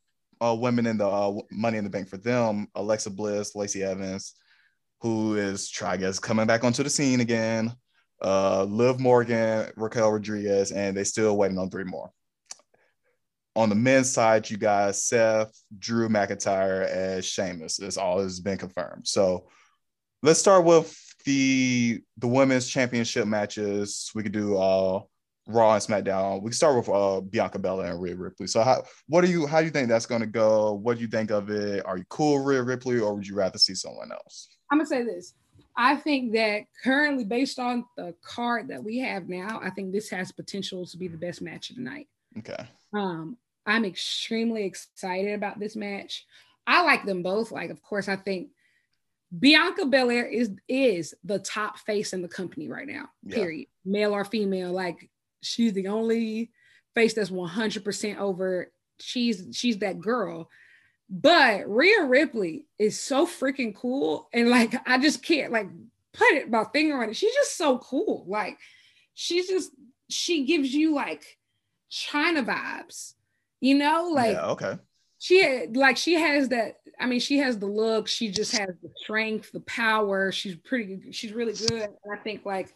uh, women in the uh, Money in the Bank for them, Alexa Bliss, Lacey Evans, who is I guess coming back onto the scene again. uh, Liv Morgan, Raquel Rodriguez, and they still waiting on three more. On the men's side, you got Seth, Drew McIntyre, as Sheamus. This all has been confirmed. So let's start with the the women's championship matches. We could do uh Raw and SmackDown. We can start with uh, Bianca Belair and Rhea Ripley. So how what do you how do you think that's going to go? What do you think of it? Are you cool Rhea Ripley, or would you rather see someone else? I'm gonna say this. I think that currently, based on the card that we have now, I think this has potential to be the best match of the night. Okay. Um, I'm extremely excited about this match. I like them both. Like, of course, I think Bianca Belair is is the top face in the company right now. Period, male or female. Like, she's the only face that's 100% over. She's she's that girl. But Rhea Ripley is so freaking cool. And like I just can't like put it my finger on it. She's just so cool. Like she's just she gives you like Chyna vibes, you know, like yeah, okay. She like she has that. I mean, she has the look. She just has the strength, the power. She's pretty. She's really good. And I think like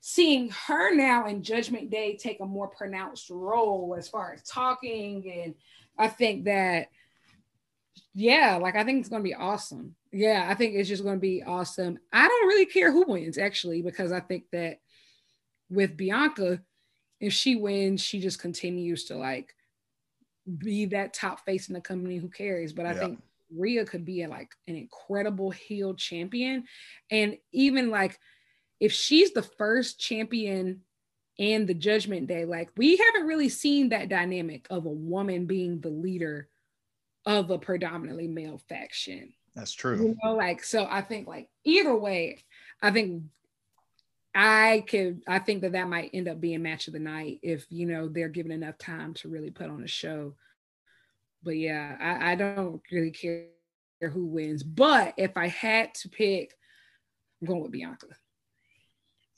seeing her now in Judgment Day take a more pronounced role as far as talking, and I think that yeah, like I think it's gonna be awesome. Yeah, I think it's just gonna be awesome. I don't really care who wins actually, because I think that with Bianca, if she wins, she just continues to like be that top face in the company who cares. But I yeah. think Rhea could be a, like an incredible heel champion. And even like if she's the first champion in the judgment day, like we haven't really seen that dynamic of a woman being the leader of a predominantly male faction. That's true. You know, like so I think like either way, I think I could I think that that might end up being match of the night if you know they're given enough time to really put on a show. But yeah, I, I don't really care who wins. But if I had to pick, I'm going with Bianca.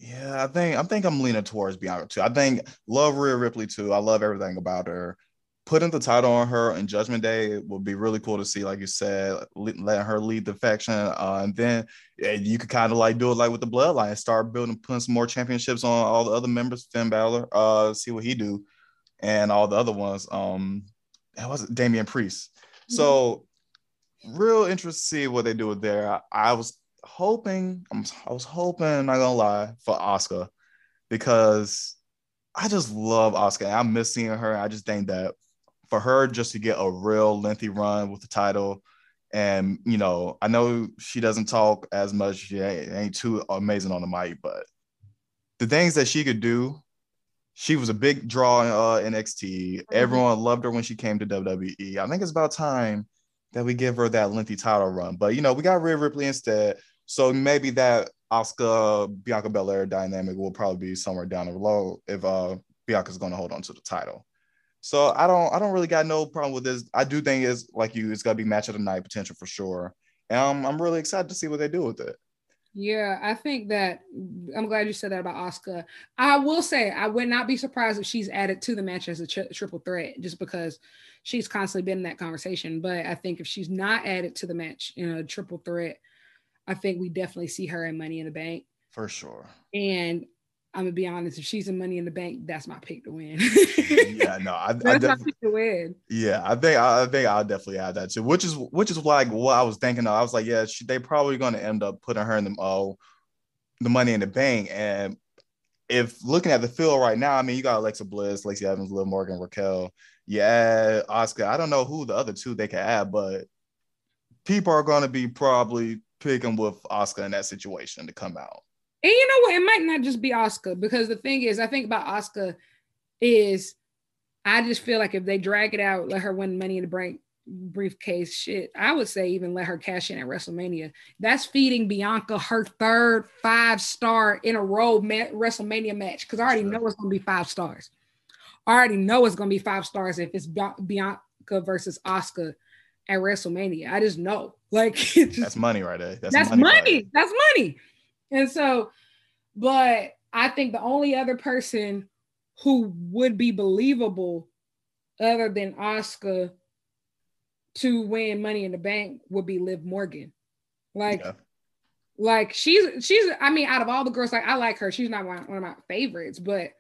Yeah, I think I think I'm leaning towards Bianca too. I think love Rhea Ripley too. I love everything about her putting the title on her in Judgment Day would be really cool to see, like you said, letting her lead the faction. Uh, and then you could kind of like do it like with the Bloodline, start building, putting some more championships on all the other members. Finn Balor, uh, see what he do, and all the other ones. Um, that was Damian Priest. Mm-hmm. So, real interest to see what they do with there. I, I was hoping, I'm, I was hoping, not gonna lie, for Asuka because I just love Asuka. I miss seeing her. I just think that for her just to get a real lengthy run with the title. And you know, I know she doesn't talk as much. She ain't, ain't too amazing on the mic, but the things that she could do, she was a big draw in uh, NXT. Mm-hmm. Everyone loved her when she came to WWE. I think it's about time that we give her that lengthy title run. But you know, we got Rhea Ripley instead, so maybe that Asuka Bianca Belair dynamic will probably be somewhere down the road if uh, Bianca's going to hold on to the title. So I don't I don't really got no problem with this. I do think it's like you, it's gonna be match of the night potential for sure. And I'm, I'm really excited to see what they do with it. Yeah, I think that I'm glad you said that about Asuka. I will say I would not be surprised if she's added to the match as a tri- triple threat, just because she's constantly been in that conversation. But I think if she's not added to the match in a triple threat, I think we definitely see her in Money in the Bank for sure. And I'm gonna be honest. If she's in Money in the Bank, that's my pick to win. yeah, no, I, that's I my pick to win. Yeah, I think I, think I'll definitely add that too. Which is which is like what I was thinking. Of. I was like, yeah, she, they probably gonna end up putting her in the oh, the Money in the Bank. And if looking at the field right now, I mean, you got Alexa Bliss, Lacey Evans, Liv Morgan, Raquel. Yeah, Asuka. I don't know who the other two they can add, but people are gonna be probably picking with Asuka in that situation to come out. And you know what? It might not just be Asuka because the thing is, I think about Asuka is I just feel like if they drag it out, let her win money in the bank briefcase shit, I would say even let her cash in at WrestleMania. That's feeding Bianca her third five star in a row WrestleMania match because I already sure. know it's going to be five stars. I already know it's going to be five stars if it's Bianca versus Asuka at WrestleMania. I just know. Like just, that's money right there. That's, that's money. money. That's money. And so, but I think the only other person who would be believable other than Asuka to win money in the bank would be Liv Morgan. Like, yeah. Like she's she's I mean, out of all the girls, like I like her. She's not one of my favorites, but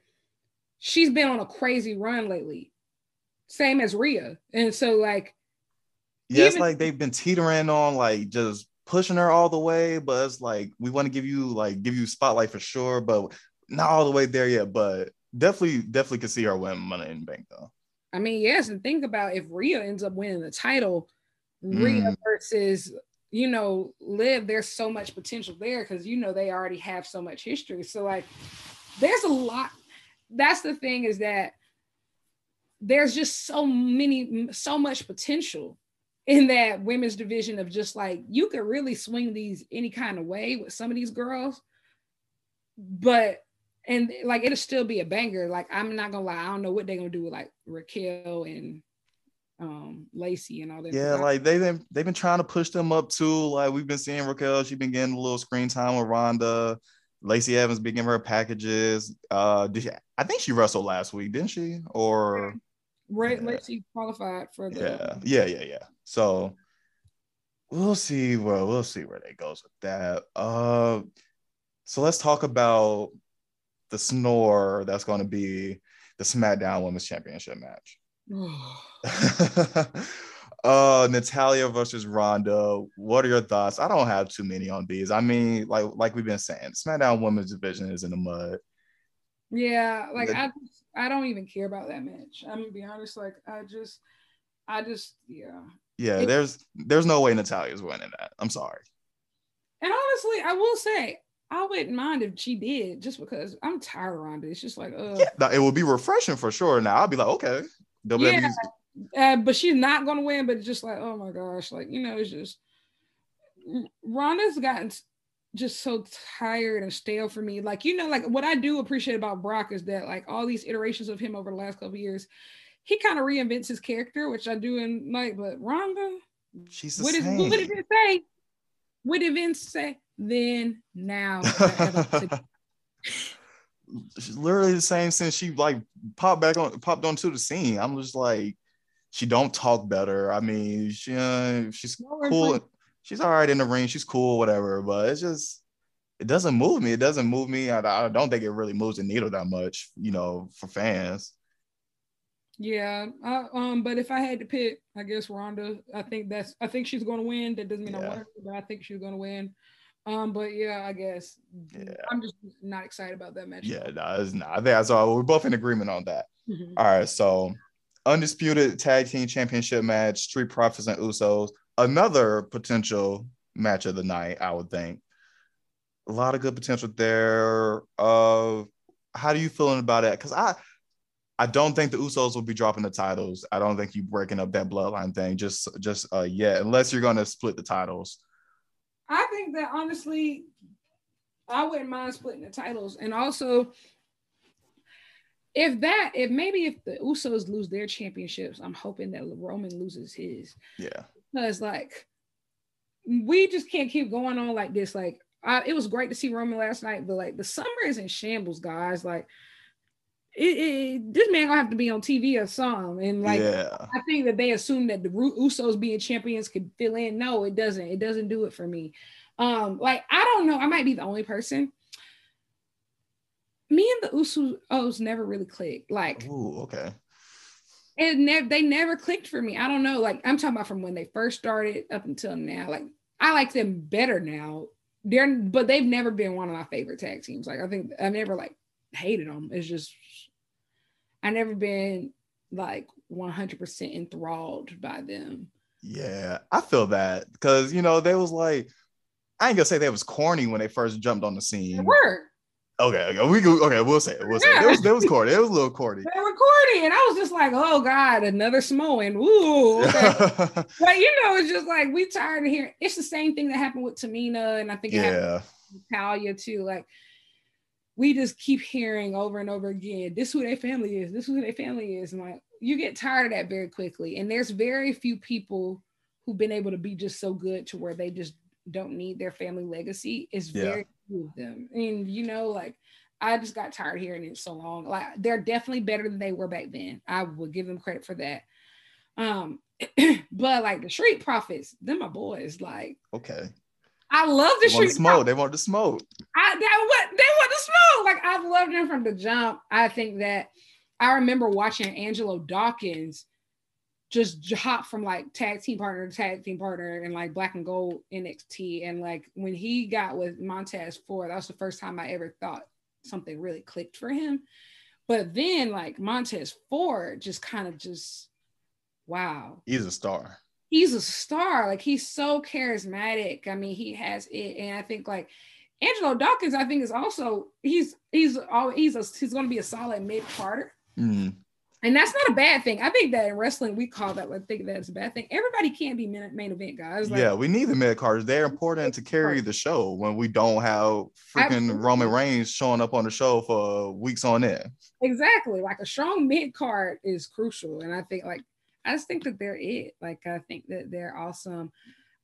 she's been on a crazy run lately. Same as Rhea. And so like yeah, it's like they've been teetering on like just pushing her all the way, but it's like we want to give you like give you spotlight for sure, but not all the way there yet. But definitely, definitely can see her win Money in Bank though. I mean, yes, and think about if Rhea ends up winning the title, Rhea mm. versus you know Liv. There's so much potential there because you know they already have so much history. So like, there's a lot. That's the thing is that there's just so many, so much potential in that women's division of just like you could really swing these any kind of way with some of these girls, but and like it'll still be a banger. Like I'm not gonna lie, I don't know what they're gonna do with like Raquel and um Lacey and all that. Yeah, like they've been they've been trying to push them up too. Like we've been seeing Raquel, she's been getting a little screen time with Ronda. Lacey Evans been giving her packages. Uh, did she, I think she wrestled last week, didn't she? Or right, yeah. Lacey qualified for the yeah, yeah, yeah, yeah. So we'll see where we'll see where they goes with that. Uh, so let's talk about the snore that's going to be the SmackDown Women's Championship match. uh Natalya versus Ronda. What are your thoughts? I don't have too many on these. I mean, like like we've been saying, SmackDown Women's Division is in the mud. Yeah, like the, I I don't even care about that match. I'm gonna be honest. Like I just I just yeah. Yeah, it, there's there's no way Natalya's winning that. I'm sorry. And honestly, I will say I wouldn't mind if she did, just because I'm tired of Ronda. It's just like, uh, yeah, it would be refreshing for sure. Now I'll be like, okay, WWE's- yeah, uh, but she's not gonna win. But it's just like, oh my gosh, like you know, it's just Ronda's gotten just so tired and stale for me. Like you know, like what I do appreciate about Brock is that like all these iterations of him over the last couple years, he kind of reinvents his character, which I do in like. But Ronda, she's the what same. Is, what did Vince say? What did Vince say? Then now. she's literally the same since she like popped back on popped onto the scene. I'm just like, she don't talk better. I mean, she uh, she's cool. She's all right in the ring. She's cool, whatever. But it's just it doesn't move me. It doesn't move me. I, I don't think it really moves the needle that much, you know, for fans. Yeah, I, um, but if I had to pick, I guess Ronda. I think that's. I think she's going to win. That doesn't mean yeah. I want her, but I think she's going to win. Um, but yeah, I guess yeah. I'm just not excited about that match. Yeah, no, it's not. That's all. We're both in agreement on that. Mm-hmm. All right, so undisputed tag team championship match: Street Profits and Usos. Another potential match of the night, I would think. A lot of good potential there. Uh, how do you feeling about it? Because I, I don't think the Usos will be dropping the titles. I don't think you breaking up that bloodline thing just just uh yet, unless you're gonna split the titles. I think that honestly, I wouldn't mind splitting the titles. And also, if that, if maybe if the Usos lose their championships, I'm hoping that Roman loses his. Yeah. Because like we just can't keep going on like this. Like I, it was great to see Roman last night, but like the summer is in shambles, guys. Like it, it, this man gonna have to be on TV or something. And like, yeah. I think that they assume that the Usos being champions could fill in. No, it doesn't. It doesn't do it for me. Um, like I don't know. I might be the only person. Me and the Usos never really clicked. Like, Ooh, okay. And ne- they never clicked for me. I don't know. Like I'm talking about from when they first started up until now. Like I like them better now. They're but they've never been one of my favorite tag teams. Like I think I've never like hated them. It's just I never been like 100% enthralled by them. Yeah, I feel that because you know they was like, I ain't gonna say they was corny when they first jumped on the scene. They were. Okay, okay, we go, okay, we'll say it. We'll say it. Was, it was corny. It was a little corny. They were corny, and I was just like, oh god, another Samoan. Ooh, okay. but you know, it's just like we tired of hearing. It's the same thing that happened with Tamina, and I think it yeah. happened with Natalya too. Like we just keep hearing over and over again, this who their family is, this is who their family is. And like you get tired of that very quickly. And there's very few people who've been able to be just so good to where they just don't need their family legacy. It's yeah. very of them. And you know, like I just got tired hearing it so long. Like they're definitely better than they were back then. I would give them credit for that. Um, but like the street profits, them my boys. Like okay. I love the They street smoke. They want to smoke. I that what they want to smoke. Like I've loved them from the jump. I think that I remember watching Angelo Dawkins just hop from like tag team partner to tag team partner and like black and gold NXT. And like when he got with Montez Ford, that was the first time I ever thought something really clicked for him. But then like Montez Ford just kind of just wow He's a star. he's a star. Like he's so charismatic. I mean, he has it, and I think like Angelo Dawkins, I think is also he's he's all he's a he's going to be a solid mid carder, Mm. And that's not a bad thing. I think that in wrestling we call that. I think that's a bad thing. Everybody can't be main, main event guys. Like, yeah, we need the mid cards. They're important to carry the show when we don't have freaking Absolutely. Roman Reigns showing up on the show for weeks on end. exactly. Like a strong mid card is crucial, and I think like I just think that they're it. Like I think that they're awesome.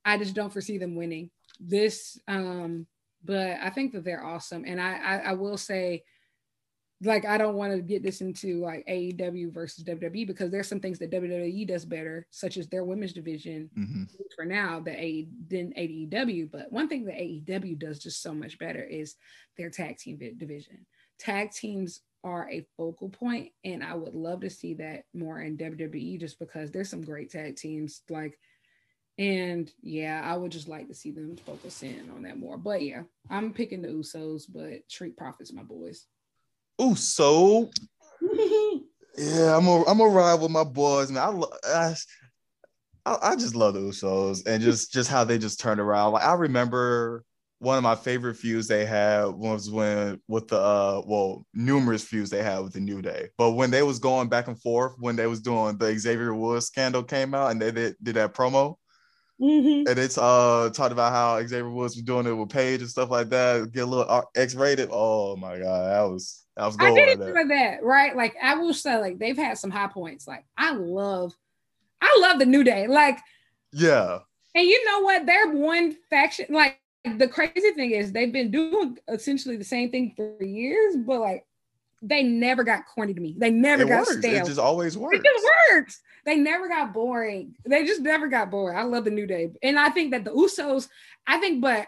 I just don't foresee them winning this. Um, but I think that they're awesome, and I I, I will say, like I don't want to get this into like AEW versus WWE because there's some things that WWE does better, such as their women's division hmm for now that A than AEW. But one thing that AEW does just so much better is their tag team division. Tag teams are a focal point, and I would love to see that more in WWE just because there's some great tag teams. Like, and yeah, I would just like to see them focus in on that more. But yeah, I'm picking the Usos, but Street Profits, my boys. Ooh, so yeah, I'm a I'm gonna ride with my boys, man. I, lo- I I I just love the Usos and just just how they just turned around. Like I remember one of my favorite feuds they had was when with the uh well numerous feuds they had with the New Day, but when they was going back and forth when they was doing the Xavier Woods scandal came out and they did, did that promo Mhm. and it's uh talked about how Xavier Woods was doing it with Paige and stuff like that, get a little X-rated. Oh my god, that was that was I gold did enjoy there. that, right? Like I will say, like they've had some high points. Like I love, I love the New Day. Like, Yeah. and you know what? They're one faction. Like the crazy thing is, they've been doing essentially the same thing for years, but like they never got corny to me. They never It got works. stale. It just always works. It just works. They never got boring. They just never got boring. I love the New Day, and I think that the Usos. I think, but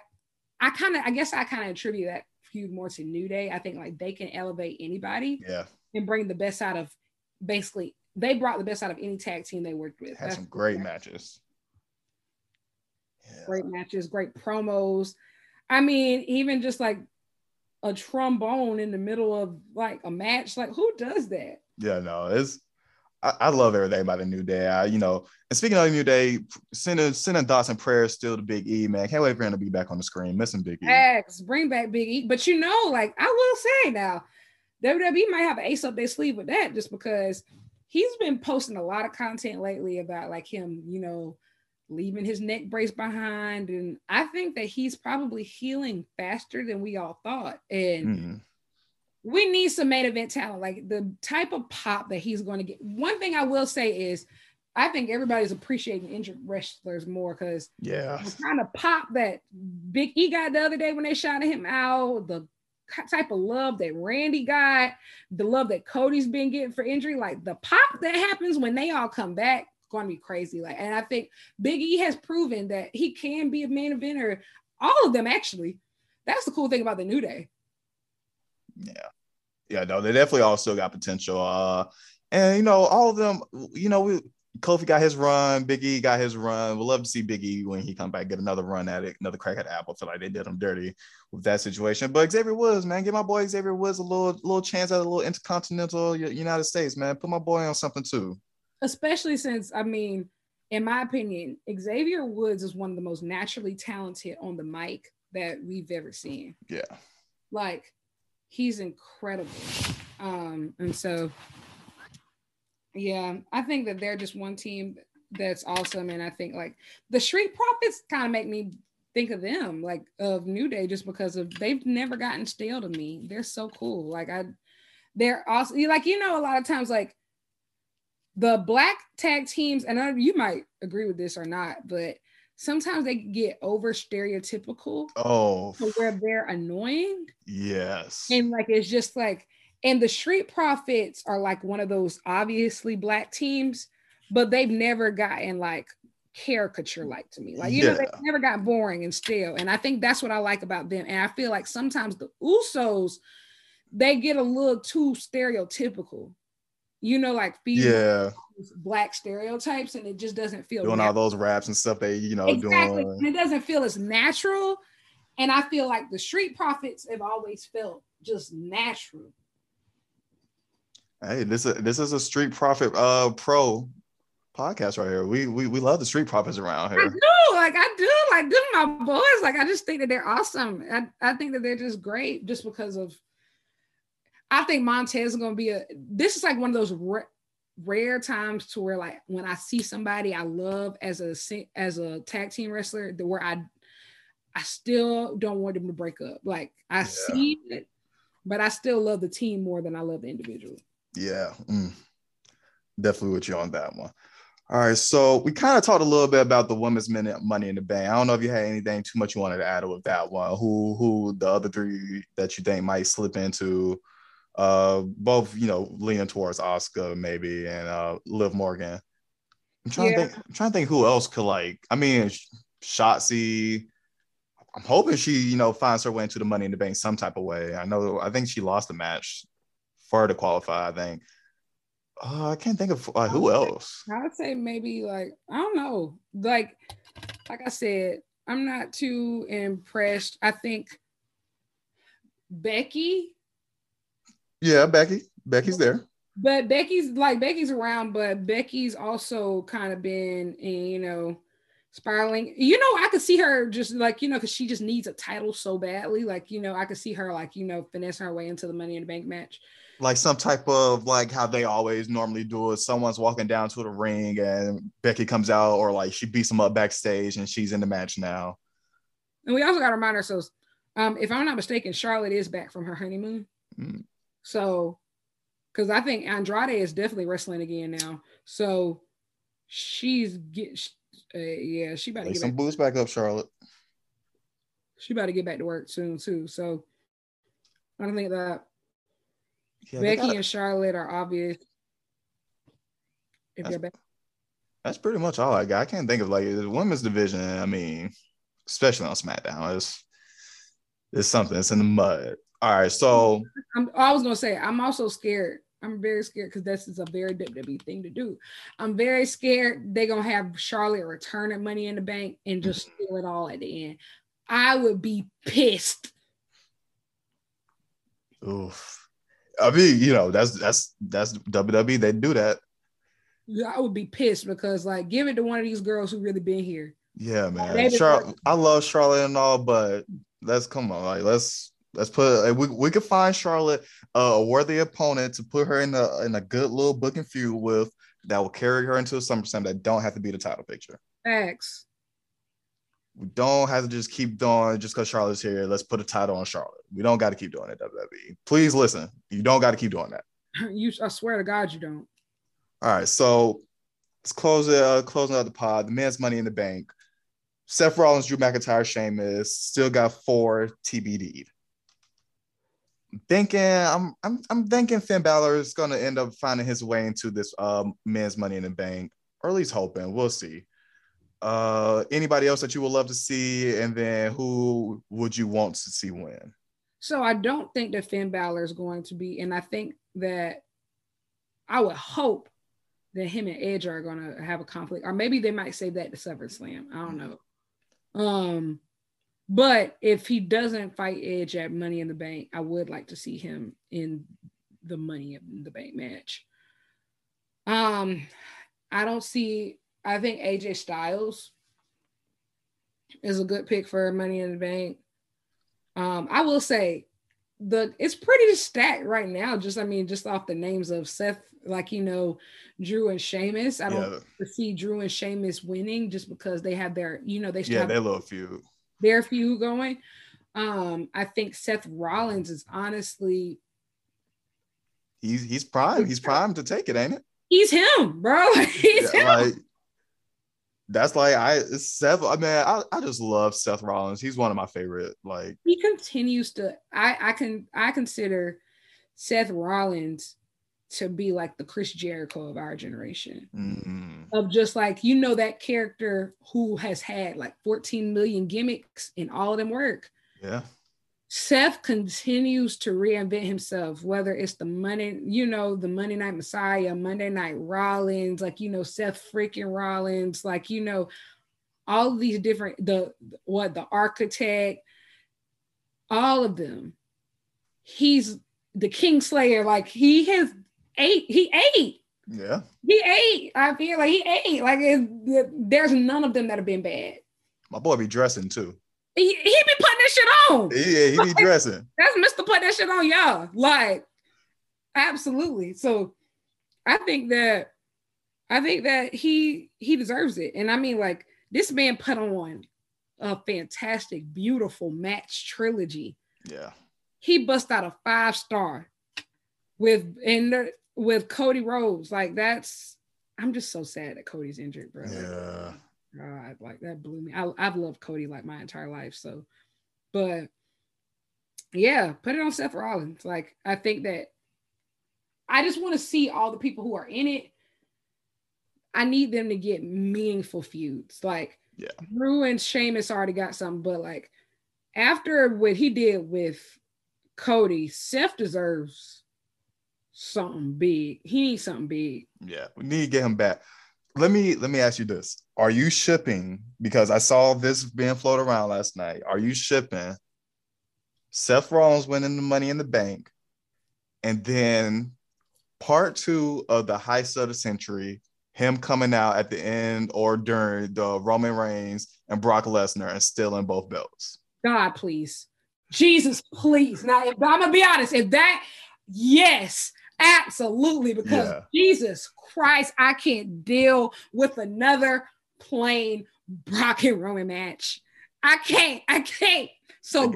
I kind of, I guess, I kind of attribute that feud more to New Day. I think like they can elevate anybody Yeah. and bring the best out of basically they brought the best out of any tag team they worked with. Had That's some great matches. Yeah. great matches, great promos. I mean, even just like a trombone in the middle of like a match, like who does that? Yeah, no, it's I, I love everything about the new day. I, you know, and speaking of the new day, sending sending thoughts and prayers still to Big E, man. Can't wait for him to be back on the screen. Missing Big E. X, bring back Big E. But you know, like I will say now, WWE might have an ace up their sleeve with that just because he's been posting a lot of content lately about like him, you know, leaving his neck brace behind. And I think that he's probably healing faster than we all thought. And Mhm. we need some main event talent, like the type of pop that he's going to get. One thing I will say is, I think everybody's appreciating injured wrestlers more because Yeah. the kind of pop that Big E got the other day when they shouted him out, the type of love that Randy got, the love that Cody's been getting for injury, like the pop that happens when they all come back, going to be crazy. Like, and I think Big E has proven that he can be a main eventer. All of them actually. That's the cool thing about the New Day. Yeah. Yeah, no, they definitely all still got potential. Uh and you know, all of them, you know, we Kofi got his run, Big E got his run. We'd love to see Big E when he come back, get another run at it, another crack at apple. Feel like they did him dirty with that situation. But Xavier Woods, man, give my boy Xavier Woods a little little chance at a little intercontinental United States, man. Put my boy on something too. Especially since I mean, in my opinion, Xavier Woods is one of the most naturally talented on the mic that we've ever seen. Yeah. Like, he's incredible. Um, and so yeah, I think that they're just one team that's awesome. And I think like the Street Profits kind of make me think of them, like of New Day, just because of they've never gotten stale to me. They're so cool. Like I they're also like you know, a lot of times like the black tag teams, and I, you might agree with this or not, but sometimes they get over stereotypical Oh to where they're annoying. yes. And like it's just like, and the Street Profits are like one of those obviously black teams, but they've never gotten like caricature like to me. Like, you yeah. know, they never got boring and stale. And I think that's what I like about them. And I feel like sometimes the Usos, they get a little too stereotypical. You know, like yeah, black stereotypes, and it just doesn't feel doing natural. all those raps and stuff they you know exactly. doing. And it doesn't feel as natural. And I feel like the street profits have always felt just natural. Hey, this is this is a street profit uh pro podcast right here. We we we love the street profits around here. I do, like I do, like them my boys. Like I just think that they're awesome. I, I think that they're just great just because of I think Montez is gonna be a this is like one of those rare, rare times to where like when I see somebody I love as a as a tag team wrestler, where I I still don't want them to break up. Like I yeah. see it, but I still love the team more than I love the individual. Yeah. Mm. Definitely with you on that one. All right, so we kind of talked a little bit about the women's minute money in the bank. I don't know if you had anything too much you wanted to add with that one. Who who the other three that you think might slip into uh both you know leaning towards Asuka maybe and uh Liv Morgan. I'm trying yeah. to think I'm trying to think who else could like I mean Shotzi. I'm hoping she, you know, finds her way into the money in the bank some type of way. I know I think she lost the match for her to qualify, I think. Uh, I can't think of uh, who else. I would say maybe like I don't know. Like like I said, I'm not too impressed. I think Becky. Yeah, Becky. Becky's there. But Becky's like Becky's around, but Becky's also kind of been in, you know, spiraling. You know, I could see her just like, you know, because she just needs a title so badly. Like, you know, I could see her like, you know, finessing her way into the money in the bank match like some type of like how they always normally do it. Someone's walking down to the ring and Becky comes out, or like she beats them up backstage and she's in the match now. And we also got to remind ourselves, um, if I'm not mistaken, Charlotte is back from her honeymoon. Mm. So, because I think Andrade is definitely wrestling again now. So she's get, uh, yeah, she about to get some back. boost back up, Charlotte. She about to get back to work soon too. So I don't think that yeah, Becky gotta, and Charlotte are obvious. If that's, that's pretty much all I got. I can't think of like the women's division. I mean, especially on SmackDown, it's it's something. It's in the mud. All right, so I'm, I was gonna say I'm also scared. I'm very scared because this is a very WWE thing to do. I'm very scared they're gonna have Charlotte return at Money in the Bank and just mm-hmm. steal it all at the end. I would be pissed. Oof. I mean, you know, that's that's that's WWE. They do that. Yeah, I would be pissed because like give it to one of these girls who really been here. Yeah, man. Char- I love Charlotte and all, but let's come on, like let's let's put we we could find Charlotte uh, a worthy opponent to put her in a in a good little booking feud with that will carry her into a SummerSlam that don't have to be the title picture. Thanks. We don't have to just keep doing just because Charlotte's here. Let's put a title on Charlotte. We don't got to keep doing it, WWE. Please listen. You don't got to keep doing that. You, I swear to God, you don't. All right, so let's close it. Uh, closing out the pod. The man's money in the bank. Seth Rollins, Drew McIntyre, Sheamus still got four TBD. Thinking, I'm, I'm, I'm thinking Finn Balor is going to end up finding his way into this um, man's money in the bank, or at least hoping. We'll see. Uh, anybody else that you would love to see, and then who would you want to see win? So I don't think that Finn Balor is going to be, and I think that I would hope that him and Edge are going to have a conflict, or maybe they might say that to SummerSlam. I don't know. Um, but if he doesn't fight Edge at Money in the Bank, I would like to see him in the Money in the Bank match. Um, I don't see I think AJ Styles is a good pick for Money in the Bank. Um, I will say the it's pretty stacked right now. Just I mean, just off the names of Seth, like you know, Drew and Sheamus. I don't yeah. see Drew and Sheamus winning just because they have their, you know, they yeah, they love feud. Their feud going. Um, I think Seth Rollins is honestly he's he's prime. He's prime to take it, ain't it? He's him, bro. he's yeah, him. Like, that's like I Seth. I mean, I, I just love Seth Rollins. He's one of my favorite. Like he continues to. I I can I consider Seth Rollins to be like the Chris Jericho of our generation. Mm-hmm. of just like you know that character who has had like 14 million gimmicks and all of them work. Yeah. Seth continues to reinvent himself, whether it's the Monday, you know, the Monday Night Messiah, Monday Night Rollins, like you know, Seth freaking Rollins, like you know, all of these different the what the architect, all of them. He's the King Slayer, like he has ate, he ate. Yeah. He ate. I feel like he ate. Like it, there's none of them that have been bad. My boy be dressing too. He, he be putting that shit on. Yeah, he be Like, dressing. That's Mr. Put that shit on y'all. Like, absolutely. So I think that I think that he he deserves it. And I mean, like, this man put on a fantastic, beautiful match trilogy. Yeah. He bust out a five star with and the- with Cody Rhodes. Like, that's I'm just so sad that Cody's injured, bro. Yeah. God, like that blew me. I, I've loved Cody like my entire life. So, but yeah, put it on Seth Rollins. Like, I think that I just want to see all the people who are in it. I need them to get meaningful feuds. Like, Yeah. Drew and Sheamus already got something, but like after what he did with Cody, Seth deserves something big. He needs something big. Yeah. We need to get him back. Let me let me ask you this. Are you shipping because I saw this being floated around last night? Are you shipping Seth Rollins winning the money in the bank and then part two of the heist of the century, him coming out at the end or during the Roman Reigns and Brock Lesnar and stealing both belts? God, please. Jesus, please. Now, if I'm gonna be honest, if that, yes, absolutely, because Yeah. Jesus Christ, I can't deal with another plain Brock and Roman match. I can't, I can't. So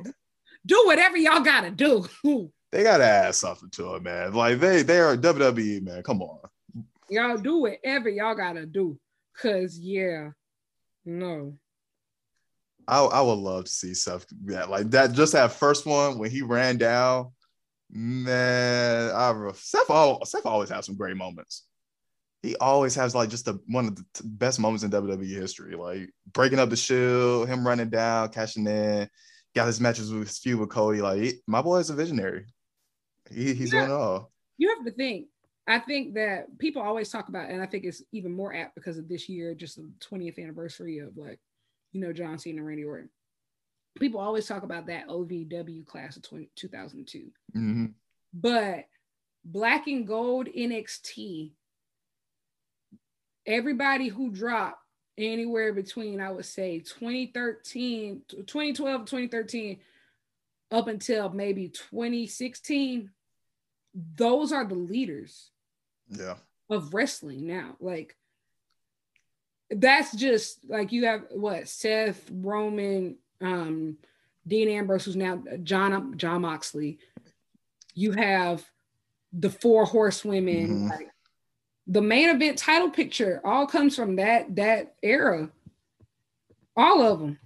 do whatever y'all gotta do. They gotta add something to it, man. Like they they are WWE, man. Come on. y'all do whatever y'all gotta do. Cause yeah, no. I, I would love to see stuff yeah, like that. Just that first one when he ran down, man. I Seth, al- Seth always has some great moments. He always has like just the one of the t- best moments in WWE history, like breaking up the shield, him running down, cashing in, got his matches with his feud with Cody. Like he- my boy is a visionary. He, he's Yeah. doing it all. you have to think. I think that people always talk about, and I think it's even more apt because of this year, just the 20th anniversary of like, you know, John Cena and Randy Orton. People always talk about that OVW class of 20, 2002. Mhm. But Black and Gold NXT, everybody who dropped anywhere between, I would say 2013, 2012, 2013, up until maybe 2016, those are the leaders Yeah. of wrestling now. Like that's just like you have what Seth Roman, um, Dean Ambrose, who's now John Jon Moxley. You have the four horsewomen. Mhm. Like, the main event title picture all comes from that that era. All of them.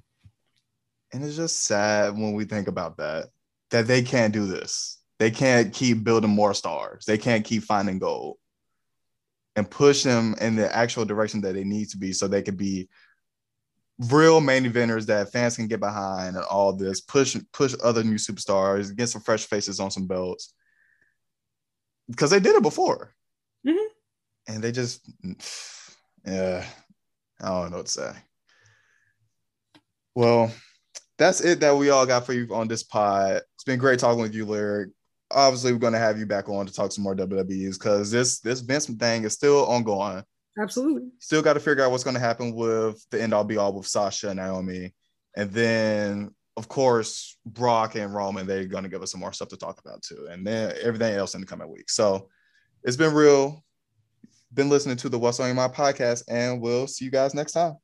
And it's just sad when we think about that, that they can't do this. They can't keep building more stars. They can't keep finding gold and push them in the actual direction that they need to be so they can be real main eventers that fans can get behind and all this, push push other new superstars, get some fresh faces on some belts. Because they did it before. Mhm. And they just yeah, I don't know what to say. Well, that's it that we all got for you on this pod. It's been great talking with you, Lyric. Obviously, we're gonna have you back on to talk some more WWEs because this this Vince thing is still ongoing. Absolutely. Still got to figure out what's gonna happen with the end all be all with Sasha and Naomi, and then of course Brock and Roman. They're gonna give us some more stuff to talk about too, and then everything else in the coming weeks. So it's been real. Been listening to the What's on Your Mind podcast, and we'll see you guys next time.